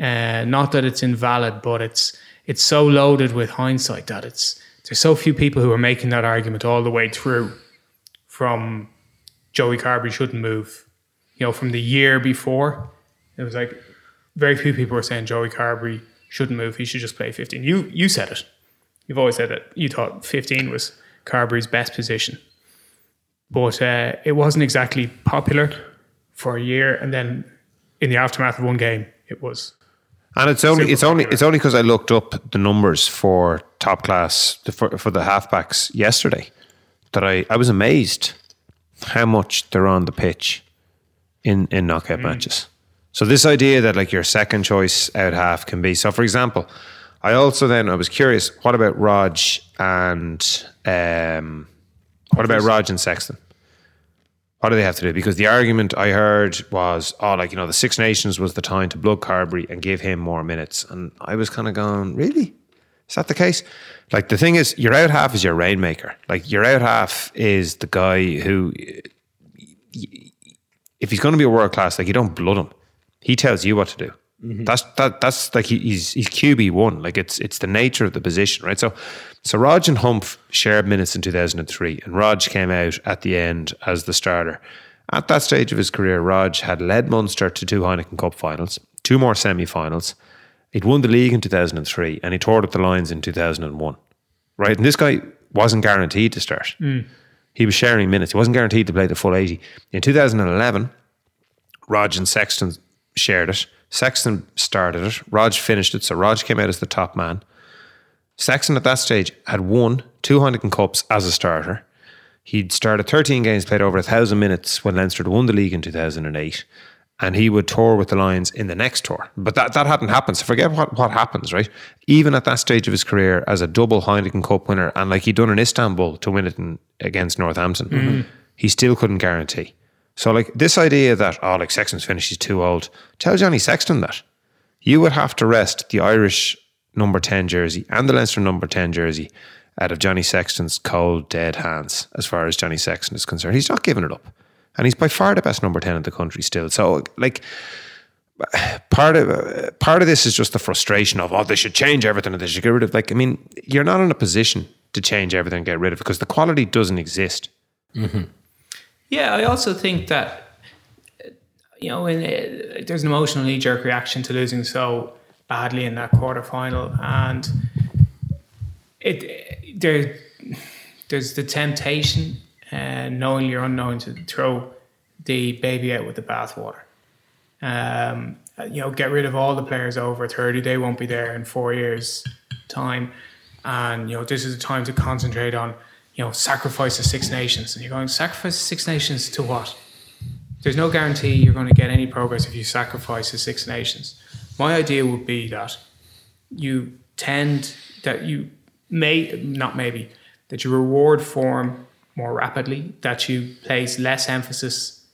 Uh, not that it's invalid, but it's it's so loaded with hindsight that it's there's so few people who are making that argument all the way through from Joey Carbery shouldn't move. You know, from the year before, it was like very few people were saying Joey Carbery shouldn't move. He should just play 15. You you said it. You've always said that you thought 15 was Carbery's best position, but uh, it wasn't exactly popular for a year. And then in the aftermath of one game, it was. And it's only it's only it's only because I looked up the numbers for top class for, for the halfbacks yesterday that I, I was amazed how much they're on the pitch in in knockout matches. So this idea that like your second choice out half can be so. For example, I also then I was curious. What about Rog and um, what about Rog and Sexton? What do they have to do? Because the argument I heard was, oh, like, you know, the Six Nations was the time to blood Carbery and give him more minutes. And I was kind of going, really? Is that the case? Like, the thing is, your out half is your rainmaker. Like, your out half is the guy who, if he's going to be a world class, like, you don't blood him. He tells you what to do. Mm-hmm. That's that. That's like he, he's he's QB one. Like it's it's the nature of the position, right? So, so Rog and Humph shared minutes in two thousand and three, and Rog came out at the end as the starter. At that stage of his career, Rog had led Munster to two Heineken Cup finals, two more semi-finals. He'd won the league in two thousand and three, and he toured up the Lions in two thousand and one. Right, and this guy wasn't guaranteed to start. Hmm. He was sharing minutes. He wasn't guaranteed to play the full eighty. In two thousand and eleven, Rog and Sexton shared it. Sexton started it. Rog finished it. So Rog came out as the top man. Sexton at that stage had won two Heineken Cups as a starter. He'd started 13 games, played over a thousand minutes when Leinster won the league in 2008. And he would tour with the Lions in the next tour. But that, that hadn't happened. So forget what, what happens, right? Even at that stage of his career as a double Heineken Cup winner, and like he'd done in Istanbul to win it in, against Northampton, mm-hmm. he still couldn't guarantee. So, like this idea that oh, like Sexton's finished, he's too old. Tell Johnny Sexton that you would have to rest the Irish number ten jersey and the Leinster number ten jersey out of Johnny Sexton's cold, dead hands. As far as Johnny Sexton is concerned, he's not giving it up, and he's by far the best number ten in the country still. So, like. Part of part of this is just the frustration of oh they should change everything and they should get rid of like I mean you're not in a position to change everything and get rid of it because the quality doesn't exist. Yeah, I also think that uh, you know, in, uh, there's an emotional knee jerk reaction to losing so badly in that quarter final, and it there there's the temptation, uh, knowingly or unknowing, to throw the baby out with the bathwater. Um, you know, get rid of all the players over 30. They won't be there in four years' time. And, you know, this is a time to concentrate on, you know, sacrifice the Six Nations. And you're going, sacrifice the Six Nations to what? There's no guarantee you're going to get any progress if you sacrifice the Six Nations. My idea would be that you tend, that you may, not maybe, that you reward form more rapidly, that you place less emphasis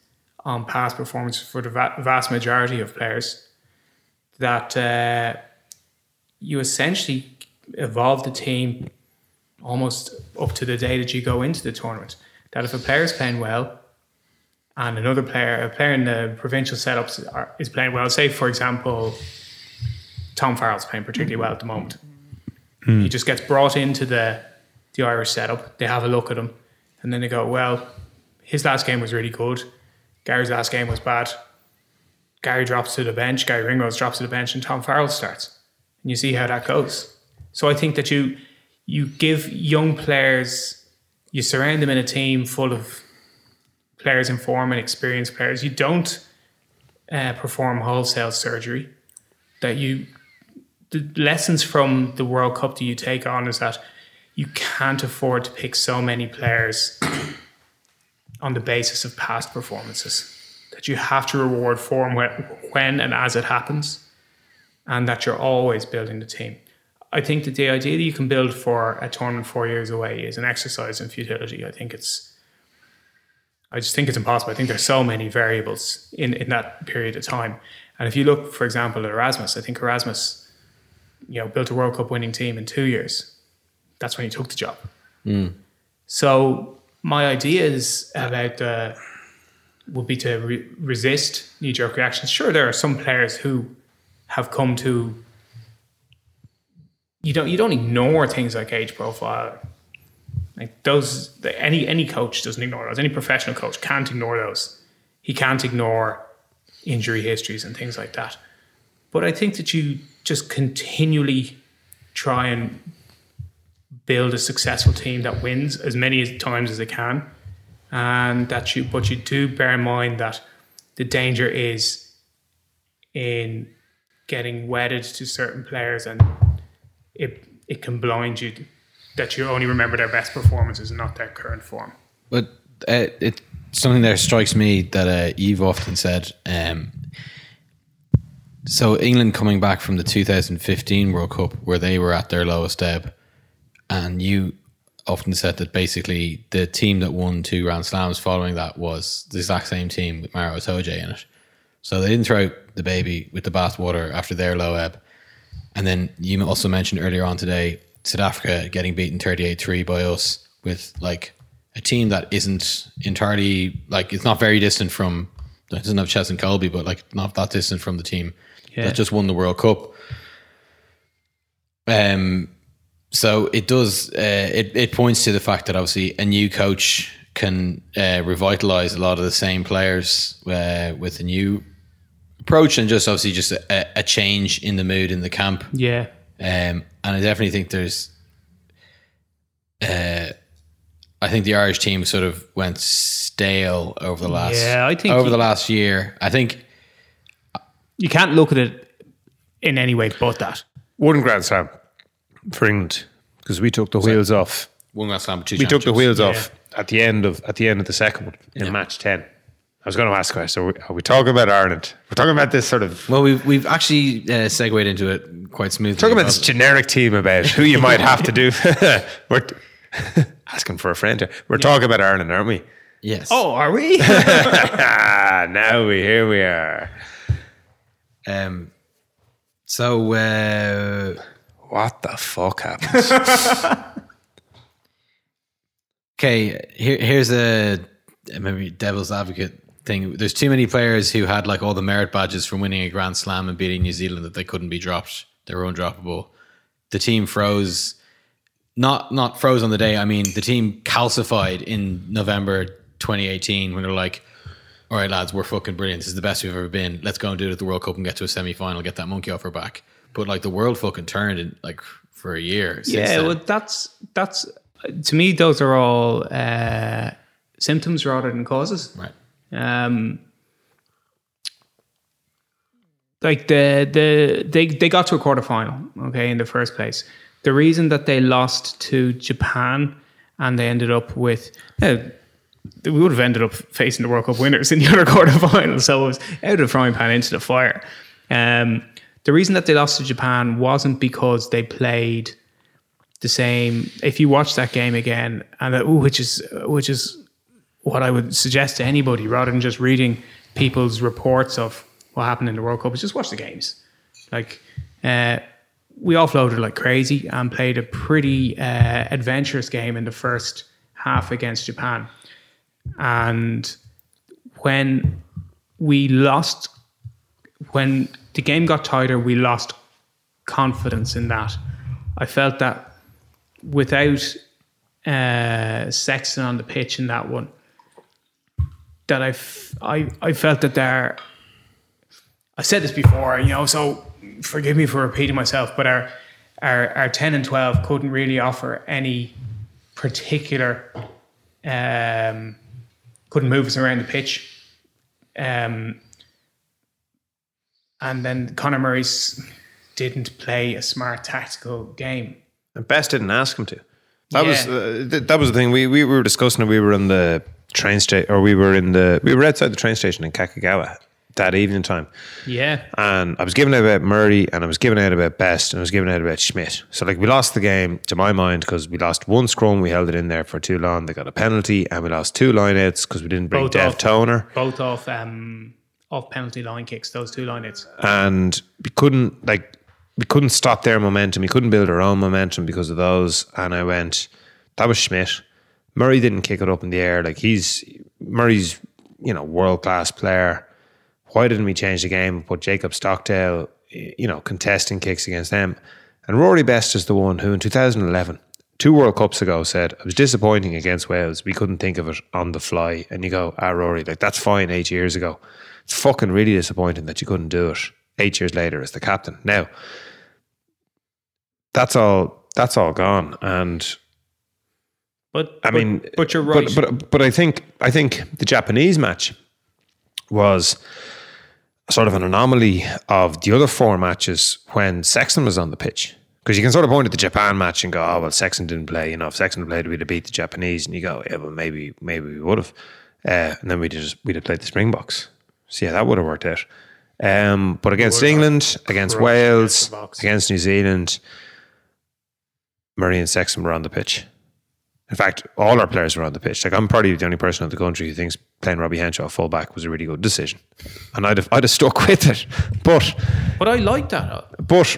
on past performance for the va- vast majority of players, that uh, you essentially evolve the team almost up to the day that you go into the tournament. That if a player is playing well and another player, a player in the provincial setups are, is playing well, say for example, Tom Farrell's playing particularly well at the moment. He just gets brought into the the Irish setup. They have a look at him, and then they go, "Well, his last game was really good. Gary's last game was bad. Gary drops to the bench. Gary Ringrose drops to the bench, and Tom Farrell starts. And you see how that goes. So I think that you you give young players, you surround them in a team full of players in form and experienced players. You don't uh, perform wholesale surgery. That you the lessons from the World Cup that you take on is that you can't afford to pick so many players on the basis of past performances. That you have to reward form when, and as it happens, and that you're always building the team. I think that the idea that you can build for a tournament four years away is an exercise in futility. I think it's, I just think it's impossible. I think there's so many variables in, in that period of time. And if you look, for example, at Erasmus, I think Erasmus, you know, built a World Cup winning team in two years. That's when he took the job. So my ideas about uh, would be to re- resist knee jerk reactions. Sure, there are some players who have come to. You don't you don't ignore things like age profile. Like those, the, any any coach doesn't ignore those. Any professional coach can't ignore those. He can't ignore injury histories and things like that. But I think that you just continually try and build a successful team that wins as many times as they can, and that you. But you do bear in mind that the danger is in getting wedded to certain players, and it it can blind you that you only remember their best performances and not their current form. But uh, it something there strikes me that uh, Eve often said. Um, so England coming back from the 2015 World Cup, where they were at their lowest ebb, and you often said that basically the team that won two Grand Slams following that was the exact same team with Maro Itoje in it. So they didn't throw out the baby with the bathwater after their low ebb. And then you also mentioned earlier on today South Africa getting beaten 38 3 by us with like a team that isn't entirely like it's not very distant from it doesn't have Cheslin Kolbe, but like not that distant from the team Yeah. that just won the World Cup. Um, so it does. Uh, it it points to the fact that obviously a new coach can uh, revitalize a lot of the same players uh, with a new approach and just obviously just a, a change in the mood in the camp. Yeah, Um, and I definitely think there's, uh, I think the Irish team sort of went stale over the last, Yeah, I think over you- the last year. I think you can't look at it in any way but that. One Grand Slam for England because we took the wheels off. one Grand Slam, two We took the championships. wheels off at the end of at the end of the second one in match ten. I was going to ask, so are we, are we talking about Ireland? We're talking about this sort of Well, we've we've actually uh, segued into it quite smoothly. talking about this generic team about who you might have to do. We're t- asking for a friend. here. We're talking about Ireland, aren't we? yes. Oh, are we? Now we here we are. Um. So uh, What the fuck happened? okay, here here's a maybe devil's advocate thing. There's too many players who had like all the merit badges from winning a Grand Slam and beating New Zealand that they couldn't be dropped. They were undroppable. The team froze. Not not froze on the day. I mean, the team calcified in November 2018 when they're like, "All right, lads, we're fucking brilliant. This is the best we've ever been. Let's go and do it at the World Cup and get to a semi final, get that monkey off our back." But like the world fucking turned in like for a year. Yeah, well, that's that's to me. Those are all uh, symptoms rather than causes. right. Um, like the the they they got to a quarter final, okay, in the first place. The reason that they lost to Japan and they ended up with uh, we would have ended up facing the World Cup winners in the other quarter final, so it was out of the frying pan into the fire. Um, the reason that they lost to Japan wasn't because they played the same. If you watch that game again, and uh, ooh, which is which is what I would suggest to anybody rather than just reading people's reports of what happened in the World Cup is just watch the games. Like, uh, we offloaded like crazy and played a pretty uh, adventurous game in the first half against Japan. And when we lost, when the game got tighter, we lost confidence in that. I felt that without uh, Sexton on the pitch in that one, that I, f- I, I felt that there. I said this before, you know, so forgive me for repeating myself, but our our, our ten and twelve couldn't really offer any particular, um, couldn't move us around the pitch, um, and then Conor Murray's didn't play a smart tactical game. And Best didn't ask him to. That was uh, th- that was the thing. We we were discussing it. We were in the train station, or we were in the we were outside the train station in Kakagawa that evening time. Yeah, and I was giving out about Murray and I was giving out about Best and I was giving out about Schmidt. So like we lost the game to my mind because we lost one scrum, we held it in there for too long. They got a penalty, and we lost two lineouts because we didn't bring Both Dev off. Toner, both off um, off penalty line kicks. Those two line hits. and we couldn't like we couldn't stop their momentum. We couldn't build our own momentum because of those. And I went, that was Schmidt. Murray didn't kick it up in the air. Like he's Murray's, you know, world class player. Why didn't we change the game and put Jacob Stockdale you know, contesting kicks against them. And Rory Best is the one who in 2011, two World Cups ago, said, it was disappointing against Wales. We couldn't think of it on the fly. And you go, ah, Rory, like that's fine eight years ago. It's fucking really disappointing that you couldn't do it eight years later as the captain. Now, that's all, that's all gone. And But I but- mean, but you're right. But, but but I think I think the Japanese match was sort of an anomaly of the other four matches when Sexton was on the pitch. Because you can sort of point at the Japan match and go, "Oh well, Sexton didn't play. You know, if Sexton played, we'd have beat the Japanese." And you go, "Yeah, well, maybe maybe we would have." Uh, and then we just we'd have played the Springboks. So yeah, that would have worked out. Um, but against Would England, against Wales, against against New Zealand, Murray and Sexton were on the pitch. In fact, all our players were on the pitch. Like I'm probably the only person in the country who thinks playing Robbie Henshaw fullback was a really good decision, and I'd have I'd have stuck with it. But but I like that. but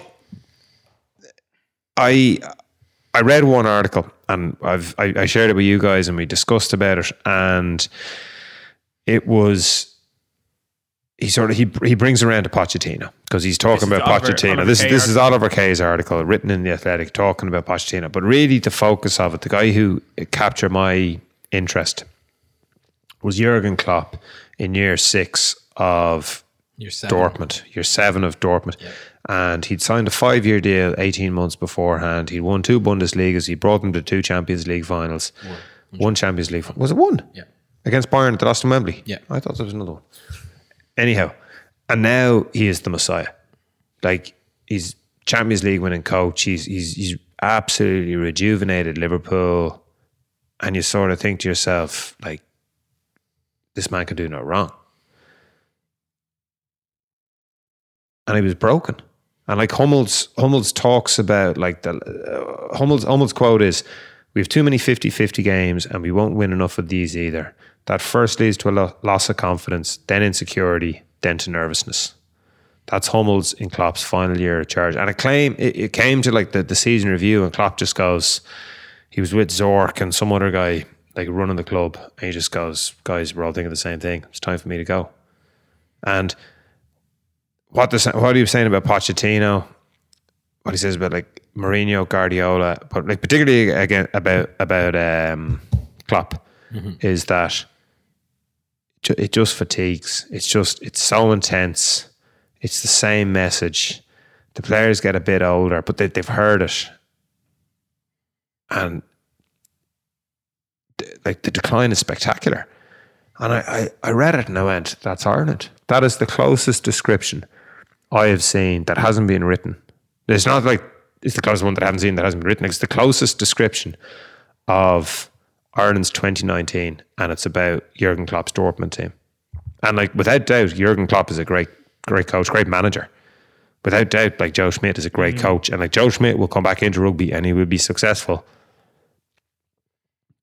I I read one article and I've I, I shared it with you guys and we discussed about it and it was he sort of he he brings around to Pochettino because he's talking about Oliver- Pochettino. Oliver this Kay this is Oliver Kay's article written in the Athletic talking about Pochettino, but really the focus of it, the guy who captured my interest was Jurgen Klopp in year six of You're seven. Dortmund, year seven of Dortmund. And he'd signed a five year deal 18 months beforehand. He'd won two Bundesligas. He brought them to two Champions League finals. One Champions League. Was it one? Yeah. Against Bayern, they lost in Wembley. Yeah. I thought there was another one. Anyhow, and now he is the Messiah. Like he's Champions League winning coach. He's he's he's absolutely rejuvenated Liverpool. And you sort of think to yourself, like, this man can do no wrong. And he was broken. And like Hummels, Hummels talks about like the uh, Hummels, Hummels quote is, "We have too many 50-50 games, and we won't win enough of these either. That first leads to a lo- loss of confidence, then insecurity, then to nervousness." That's Hummels in Klopp's final year of charge, and it claim it, it came to like the, the season review, and Klopp just goes, he was with Zorc and some other guy like running the club, and he just goes, "Guys, we're all thinking the same thing. It's time for me to go." And what the what he was saying about Pochettino, what he says about like Mourinho, Guardiola, but like particularly again about about um, Klopp, is that it just fatigues. It's just it's so intense. It's the same message. The players get a bit older, but they, they've heard it, and like the decline is spectacular. And I, I, I read it and I went, that's Ireland. That is the closest description I have seen that hasn't been written. It's not like it's the closest one that I haven't seen that hasn't been written. It's the closest description of Ireland's 2019, and it's about Jurgen Klopp's Dortmund team. And like without doubt, Jurgen Klopp is a great, great coach, great manager. Without doubt, like Joe Schmidt is a great mm. coach, and like Joe Schmidt will come back into rugby and he will be successful.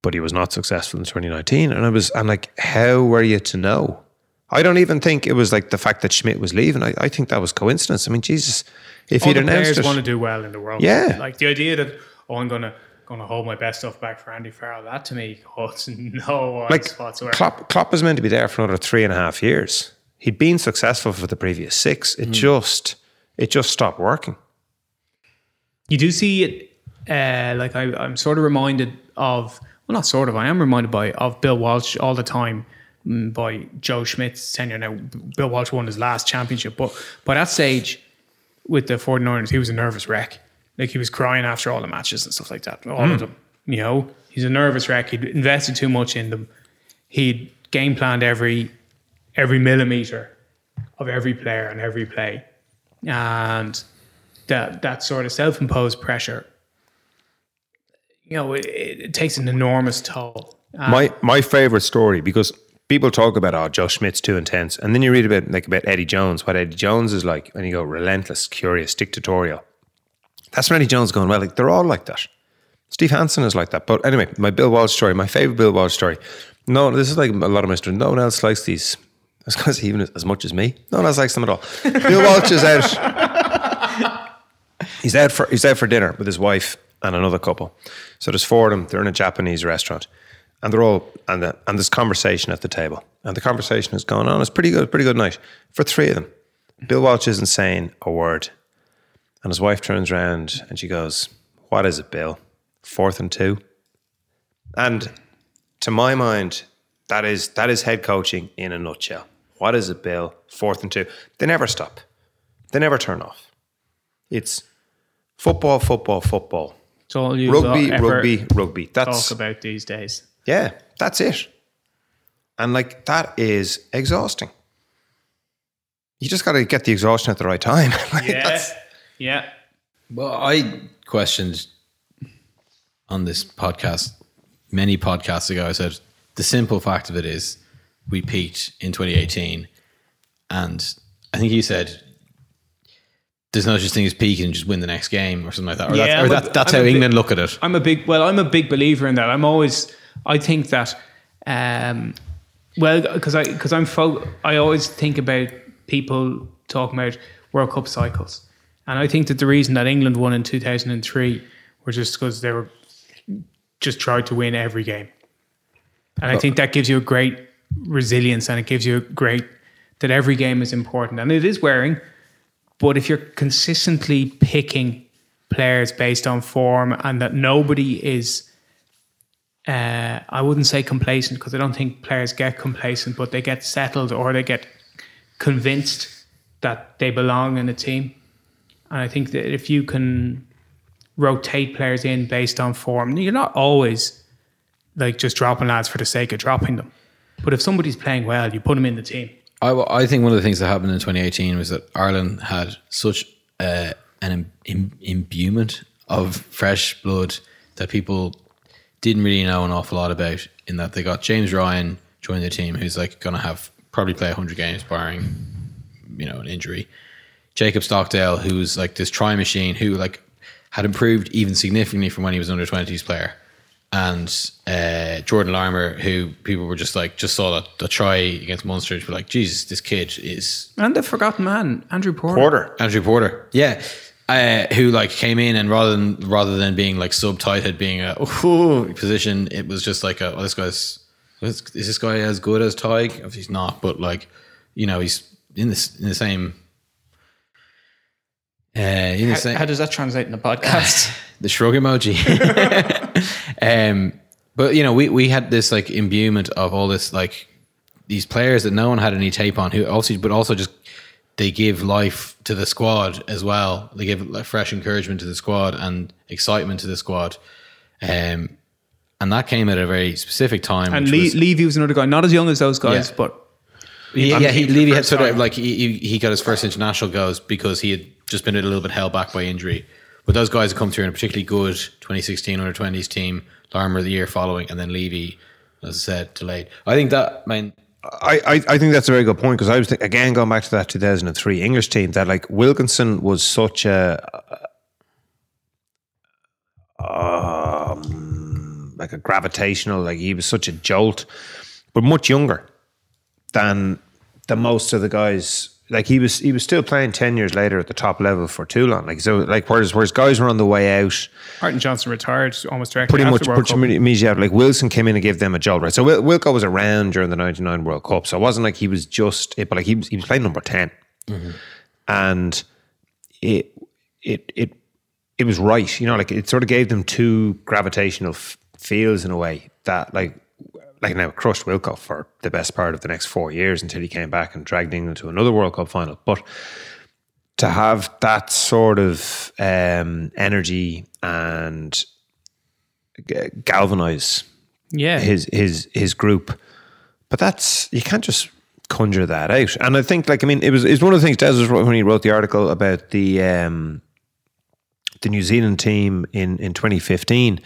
But he was not successful in 2019, and I was, and like, how were you to know? I don't even think it was like the fact that Schmidt was leaving. I, I think that was coincidence. I mean, Jesus, if All he'd the announced players it, want to do well in the World Yeah. Like the idea that oh, I'm gonna gonna hold my best stuff back for Andy Farrell. That to me holds no like whatsoever. Klopp, Klopp was meant to be there for another three and a half years. He'd been successful for the previous six. It just, it just stopped working. you do see it uh, like I, I'm sort of reminded of well not sort of I am reminded by of Bill Walsh all the time mm, by Joe Schmidt's tenure now Bill Walsh won his last championship but by that stage with the 49ers he was a nervous wreck like he was crying after all the matches and stuff like that. All of them you know? He's a nervous wreck. He'd invested too much in them. He'd game planned every every millimeter of every player and every play. And that that sort of self-imposed pressure you know it, it takes an enormous toll. Uh, my my favorite story because people talk about oh Joe Schmidt's too intense, and then you read about like about Eddie Jones, what Eddie Jones is like, and you go relentless, curious, dictatorial. That's Eddie Jones going well. Like they're all like that. Steve Hansen is like that. But anyway, my Bill Walsh story, my favorite Bill Walsh story. No, this is like a lot of my stories. No one else likes these. I was going to say even as much as me. No one else likes them at all. Bill Walsh is out. He's out for he's out for dinner with his wife and another couple. So there's four of them. They're in a Japanese restaurant, and they're all and the, and there's conversation at the table, and the conversation is going on. It's pretty good, pretty good night for three of them. Bill Walsh isn't saying a word. And his wife turns around and she goes, What is it, Bill? Fourth and two? And to my mind, that is that is head coaching in a nutshell. What is it, Bill? Fourth and two. They never stop. They never turn off. It's football, football, football. It's all you Rugby, rugby, rugby. That's talk about these days. yeah, that's it. And like that is exhausting. You just got to get the exhaustion at the right time. Like, that's- yeah. Well, I questioned on this podcast many podcasts ago. I said the simple fact of it is we peaked in 2018, and I think you said there's no such thing as peaking, just win the next game or something like that. Or, Yeah, that's, or that, that's how a bit- England look at it. I'm a big well, I'm a big believer in that. I'm always I think that um well because I because I'm fo- I always think about people talking about World Cup cycles. And I think that the reason that England won in 2003 was just because they were just tried to win every game. And I think that gives you a great resilience and it gives you a great that every game is important and it is wearing but if you're consistently picking players based on form and that nobody is, uh, I wouldn't say complacent because I don't think players get complacent, but they get settled or they get convinced that they belong in a team. And I think that if you can rotate players in based on form, you're not always like just dropping lads for the sake of dropping them. But if somebody's playing well, you put them in the team. I, I think one of the things that happened in 2018 was that Ireland had such uh, an im- im- imbuement of fresh blood that people didn't really know an awful lot about. In that they got James Ryan joining the team, who's like going to have probably play 100 games, barring you know an injury. Jacob Stockdale, who's like this try machine, who like had improved even significantly from when he was under 20s player and uh, Jordan Larmour, who people were just like, just saw that the try against Munster, were like, Jesus, this kid is And the forgotten man, Andrew Porter. Porter. Andrew Porter. Yeah. Uh, who like came in and rather than rather than being like sub subtitled being a ooh, position, it was just like a, oh, this guy's is this guy as good as Tadhg? Obviously he's not, but like you know he's in this in the same. Uh, in the How, how does that translate in the podcast? the shrug emoji. um, but you know, we we had this like imbuement of all this like these players that no one had any tape on, who also, but also just they give life to the squad as well. They give like, fresh encouragement to the squad and excitement to the squad. Um, and that came at a very specific time. and which Le- was- Leavy was another guy, not as young as those guys, Yeah. but yeah, yeah, he, Leavy had sort of like he, he he got his first international goals because he had just been a little bit held back by injury. But those guys have come through in a particularly good 2016 under 20s team, Larmour the year following, and then Leavy, as I said, delayed. I think that, I mean, I, I, I think that's a very good point because I was again going back to that 2003 English team that like Wilkinson was such a um, like a gravitational like he was such a jolt but much younger than the most of the guys like he was he was still playing 10 years later at the top level for Toulon like so like whereas whereas guys were on the way out Martin Johnson retired almost directly pretty after much the World pretty Cup. much immediately. Like Wilson came in and gave them a jolt, right? So Wil- Wilko was around during the '99 World Cup, so it wasn't like he was just, it, but like he was he was playing number 10 mm-hmm. and it it it it was right, you know, like it sort of gave them two gravitational f- fields in a way that like. Like now, crushed Wilko for the best part of the next four years until he came back and dragged England to another World Cup final. But to have that sort of um, energy and g- galvanize Yeah. his his his group. But that's you can't just conjure that out. And I think like I mean it was it's one of the things Des was when he wrote the article about the um the New Zealand team in, in 2015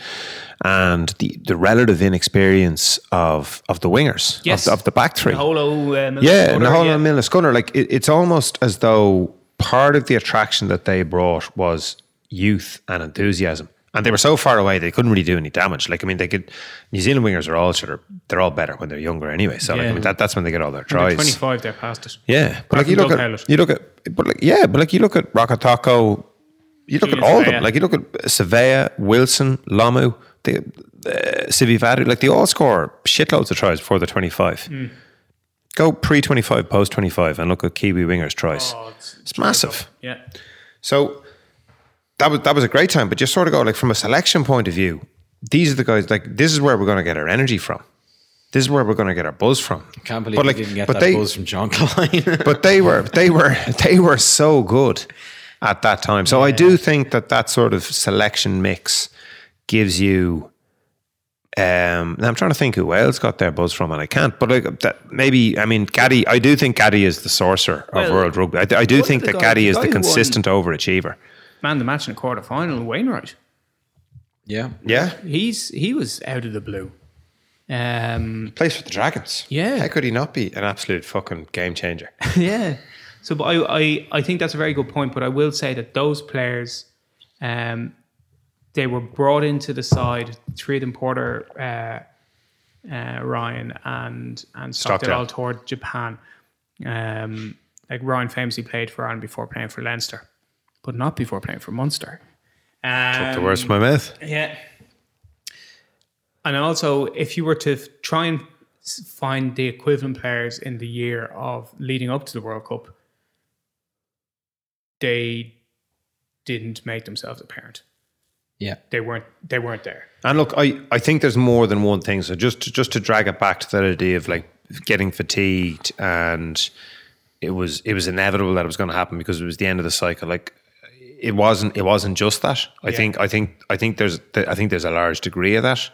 and the, the relative inexperience of of the wingers Yes. of, the, of the back three. Holo, uh, Yeah, Naholo yeah. and Milner-Skudder. Like it, it's almost as though part of the attraction that they brought was youth and enthusiasm. And they were so far away they couldn't really do any damage. Like I mean, they could. New Zealand wingers are all sort of they're all better when they're younger anyway. So like, I mean, that, that's when they get all their tries. 25, they're past it. Yeah, but like you look at Howlett. you look at but like yeah, but like you look at Rokocoko, you look Julius at all of them. Like you look at Savea, Wilson, Lomu, the uh, Sivivatu, like they all score shitloads of tries before they're twenty five. Hmm. go pre 25, post 25, and look at Kiwi wingers tries. Oh, it's massive. Yeah. So that was that was a great time. But just sort of go like from a selection point of view, these are the guys. Like this is where we're going to get our energy from. This is where we're going to get our buzz from. Can't believe but we didn't get but that they, buzz from John Klein. but they were they were they were so good at that time. So I do think that that sort of selection mix gives you. Um, now I'm trying to think who else got their buzz from, and I can't. But like that, maybe I mean Gaddy. I do think Gaddy is the sorcerer of world rugby. I, I do think that guys- Gaddy the is the who won- consistent overachiever. Man, the match in the quarter final, Wainwright. yeah. Yeah, He's he was out of the blue. Um, plays for the Dragons. Yeah. how could he not be an absolute fucking game changer? yeah. So, but I, I, I think that's a very good point. But I will say that those players, um, they were brought into the side. Three of them, Porter, uh, uh, Ryan, and and Stockdale, all toured Japan. Um, like Ryan famously played for Ireland before playing for Leinster, but not before playing for Munster. Um, the worst of my mouth. Yeah. And also, if you were to try and find the equivalent players in the year of leading up to the World Cup, they didn't make themselves apparent. Yeah. They weren't. They weren't there. And look, I, I think there's more than one thing. So just to, just to drag it back to that idea of like getting fatigued and it was it was inevitable that it was going to happen because it was the end of the cycle. Like it wasn't it wasn't just that. I think I think I think there's I think there's a large degree of that,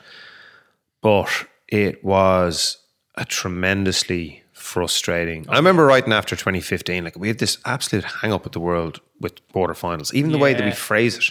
but it was a tremendously frustrating. I oh, remember writing after 2015, like we had this absolute hang up with the world with quarterfinals. Even the way that we phrase it,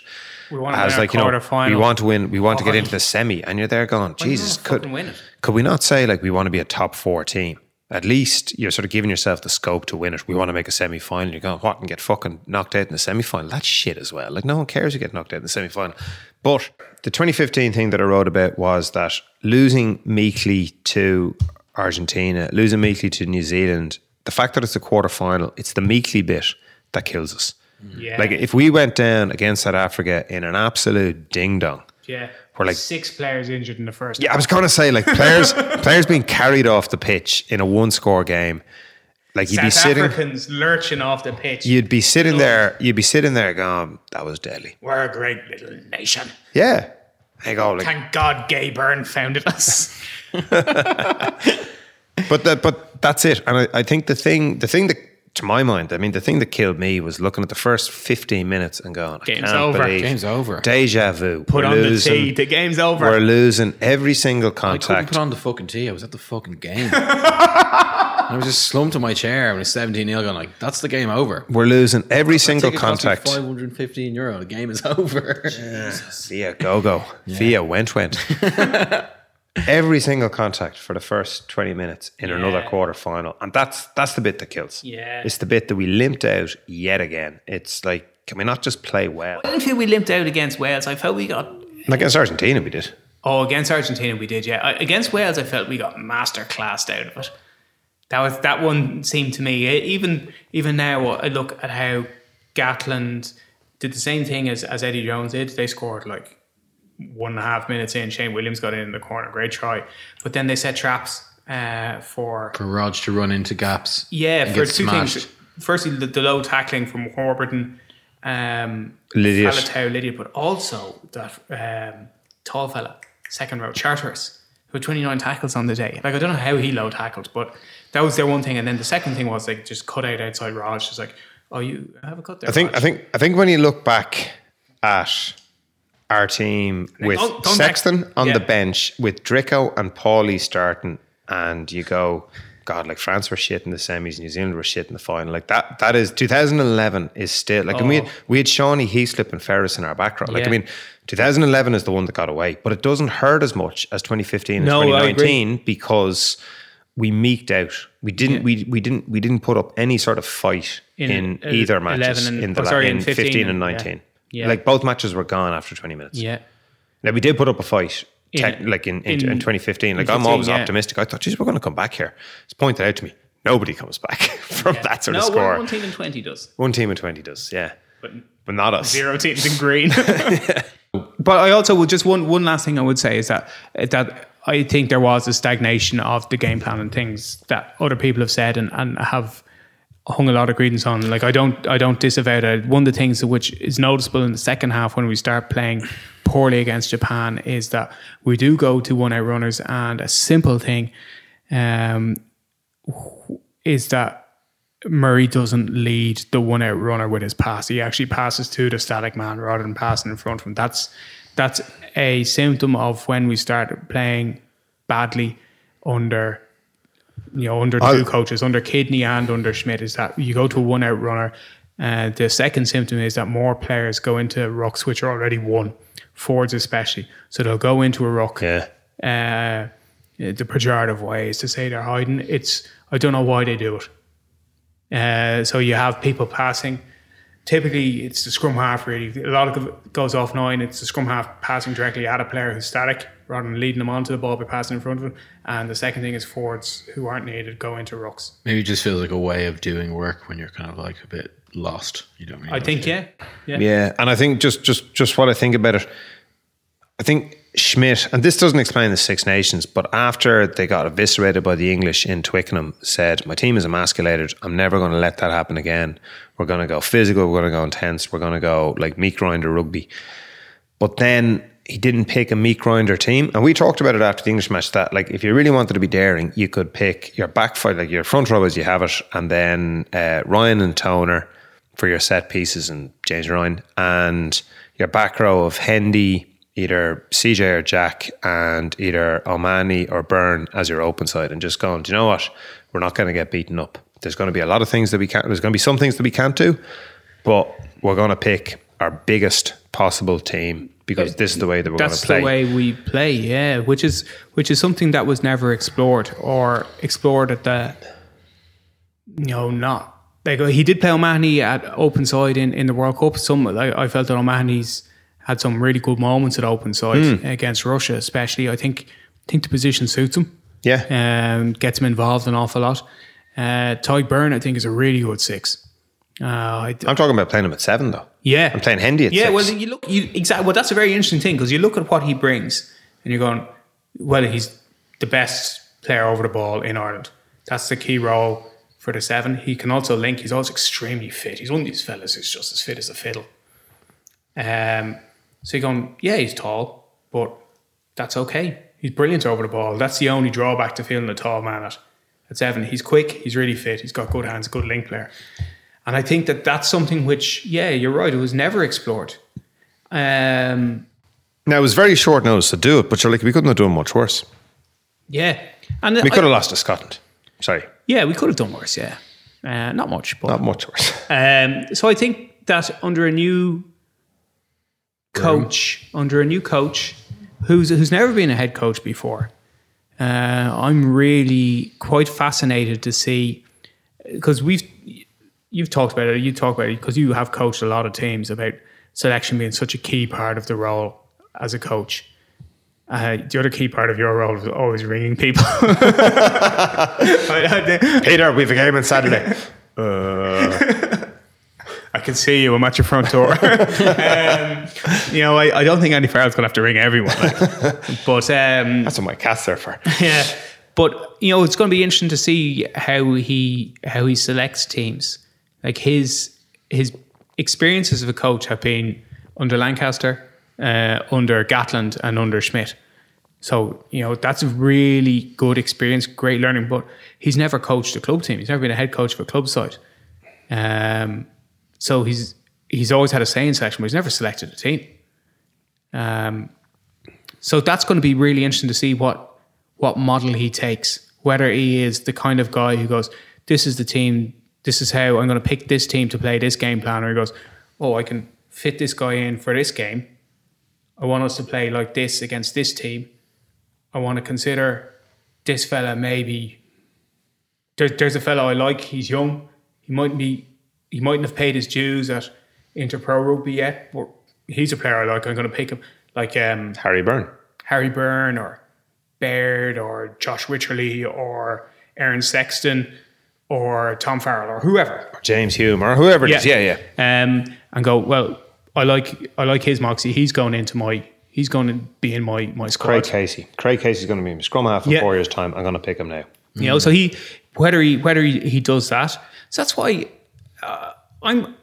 We want to as like you know, we want to win, we want to get into oh, the semi, and you're there going, Jesus, could fucking win it? could we not say like we want to be a top four team? At least you're sort of giving yourself the scope to win it. We want to make a semi final. You're going, what, and get fucking knocked out in the semi final? That's shit as well. Like, no one cares you get knocked out in the semi final. But the 2015 thing that I wrote about was that losing meekly to Argentina, losing meekly to New Zealand, the fact that it's a quarter final, it's the meekly bit that kills us. Yeah. Like, if we went down against South Africa in an absolute ding dong, Yeah. We're like- six players injured in the first. yeah, I was going to say like players players being carried off the pitch in a one score game. Like you'd South be sitting Africans lurching off the pitch. you'd be sitting there you'd be sitting there going that was deadly. We're a great little nation. Yeah. I go like Thank God Gay Byrne founded us. but that but that's it. And I, I think the thing the thing that to my mind, I mean the thing that killed me was looking at the first 15 minutes and going, I Game's over. Game's over. Deja vu. Put We're on losing, the tee. The game's over. We're losing every single contact. I couldn't contact. put on the fucking tea. I was at the fucking game. I was just slumped in my chair when it's 17 0 going like, that's the game over. We're losing every single Ticket cost me contact. 515 euro. The game is over. Via go go. Via went went. Every single contact for the first twenty minutes in another quarter final, and that's that's the bit that kills. Yeah. it's the bit that we limped out yet again. It's like, can we not just play well? I didn't feel we limped out against Wales. I felt we got. Against Argentina, we did. Oh, against Argentina we did, yeah. I, against Wales, I felt we got master classed out of it. That was that one seemed to me. eh, Even even now, I look at how Gatland did the same thing as, as Eddie Jones did. They scored like one and a half minutes in. Shane Williams got in, in the corner, great try. But then they set traps uh, for For Rog to run into gaps. Yeah, and for get two smashed. things. Firstly, the, the low tackling from Warburton, um, Lydiate. Faletau, Lydiate, but also that um, tall fella, second row, Charteris, who had 29 tackles on the day. Like, I don't know how he low tackled, but that was their one thing. And then the second thing was like just cut out outside Raj. Just like, oh, you have a cut there. I think. Raj. I think. I think when you look back at our team with oh, don't- don't Sexton back- on yeah. the bench, with Dricko and Paulie starting, and you go, God, like France were shit in the semis, New Zealand were shit in the final. Like that. That is 2011 is still like. And we had, oh. we had Seanie, Heaslip, and Ferris in our back row. Like I Oh. Mean. 2011 is the one that got away, but it doesn't hurt as much as 2015 and No, I 2019 because we meeked out. We didn't. We we didn't. We didn't put up any sort of fight in, In, either 11 matches and- in the oh, sorry, in in 15, 15 and yeah. 19. Yeah. Like both matches were gone after 20 minutes. yeah. Now we did put up a fight. In- like in, in, in- in 2015, like in I'm always yeah. optimistic. I thought, geez, we're going to come back here. It's pointed out to me, nobody comes back from that sort No, of one, score. one team in 20 does. One team in 20 does, yeah, But but not us. zero teams in green. but I also would just one one last thing I would say is that that I think there was a stagnation of the game plan and things that other people have said and, and have hung a lot of credence on. Like I don't I don't disavow that. One of the things which is noticeable in the second half when we start playing poorly against Japan is that we do go to one out runners and a simple thing um, is that Murray doesn't lead the one out runner with his pass. He actually passes to the static man rather than passing in front of him. That's that's a symptom of when we start playing badly under you know under two coaches, under Kidney and under Schmidt. Is that you go to a one out runner. Uh, the second symptom is that more players go into rucks which are already won, forwards especially. So they'll go into a ruck. Yeah. Uh, the pejorative way is to say they're hiding. It's I don't know why they do it. Uh, so you have people passing. Typically, it's the scrum half. Really, a lot of it goes off nine. It's the scrum half passing directly at a player who's static, rather than leading them onto the ball by passing in front of them. And the second thing is forwards who aren't needed go into rucks. Maybe it just feels like a way of doing work when you're kind of like a bit lost. You don't. Really I think yeah, yeah. Yeah, and I think just just just what I think about it, I think Schmidt, and this doesn't explain the Six Nations, but after they got eviscerated by the English in Twickenham, said, "My team is emasculated. I'm never going to let that happen again. We're going to go physical. We're going to go intense. We're going to go like meat grinder rugby." But then he didn't pick a meat grinder team, and we talked about it after the English match that like if you really wanted to be daring, you could pick your back five, like your front row as you have it, and then uh, Ryan and Toner for your set pieces and James Ryan, and your back row of Hendy, either CJ or Jack, and either O'Mahony or Beirne as your open side, and just going, do you know what? We're not going to get beaten up. There's going to be a lot of things that we can't. There's going to be some things that we can't do, but we're going to pick our biggest possible team because this is the way that we're going That's to play. the way we play, yeah. Which is which is something that was never explored or explored at the you know not like he did play O'Mahony at open side in, in the World Cup. Some like, I felt that O'Mahony's had some really good moments at open side Hmm. against Russia, especially. I think I think the position suits him. Yeah. um, gets him involved an awful lot. Uh, Tadhg Beirne, I think, is a really good six. Uh, I, I'm talking about playing him at seven though. yeah, I'm playing Hendy at yeah. six. Well, you look, you exactly. Well, that's a very interesting thing because you look at what he brings, and you're going, well, he's the best player over the ball in Ireland. That's the key role for the seven. He can also link. He's also extremely fit. He's one of these fellas who's just as fit as a fiddle. Um, so you're going, yeah, he's tall, but that's okay. He's brilliant over the ball. That's the only drawback to feeling a tall man at at seven. He's quick. He's really fit. He's got good hands. Good link player. And I think that that's something which, yeah, you're right. It was never explored. Um, Now it was very short notice to do it, but you're like we couldn't have done much worse. yeah, and We I- could have lost to Scotland. Sorry, yeah, we could have done worse. Yeah, uh, not much, but not much worse. Um, so I think that under a new coach, under a new coach who's who's never been a head coach before, uh, I'm really quite fascinated to see because we've you've talked about it, you talk about it because you have coached a lot of teams about selection being such a key part of the role as a coach. Uh, the other key part of your role is always ringing people. Peter, we've a game on Saturday. I can see you. I'm at your front door. um, you know, I, I don't think Andy Farrell's going to have to ring everyone. Like. But um, That's what my cat's there for. yeah, but you know, it's going to be interesting to see how he how he selects teams. Like his his experiences of a coach have been under Lancaster, uh, under Gatland, and under Schmidt. So you know that's a really good experience, great learning. But he's never coached a club team. He's never been a head coach for a club side. Um, so he's he's always had a say in selection, but he's never selected a team. Um, so that's going to be really interesting to see what what model he takes. Whether he is the kind of guy who goes, "This is the team. This is how I'm going to pick this team to play this game plan," or he goes, "Oh, I can fit this guy in for this game. I want us to play like this against this team. I want to consider this fella maybe. There, there's a fella I like. He's young. He mightn't be. He mightn't have paid his dues at Interpro Rugby yet, but he's a player I like. I'm going to pick him. Like um, Harry Byrne. Harry Byrne or Baird or Josh Wycherley or Aaron Sexton or Tom Farrell or whoever. or James Hume or whoever it is. Yeah, yeah. Um, and go, well, I like I like his moxie. He's going into my he's going to be in my my squad. Craig Casey. Craig Casey's going to be in scrum half in Yeah. four years' time. I'm going to pick him now. You know, so he whether he whether he, he does that, so that's why uh, I'm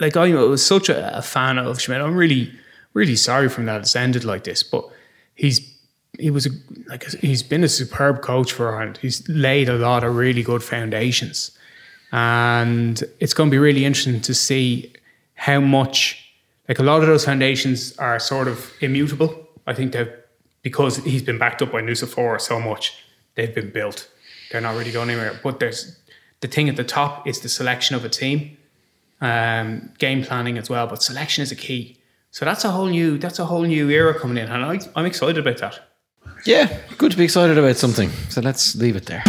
like I was such a, a fan of Schmidt. I'm really really sorry from that it's ended like this, but he's he was a, like he's been a superb coach for Ireland. He's laid a lot of really good foundations, and it's going to be really interesting to see how much like a lot of those foundations are sort of immutable. I think they've because he's been backed up by Nucifora so much, they've been built. They're not really going anywhere. But there's the thing at the top is the selection of a team, um, game planning as well. But selection is a key. So that's a whole new that's a whole new era coming in, and I, I'm excited about that. Yeah, good to be excited about something. So let's leave it there.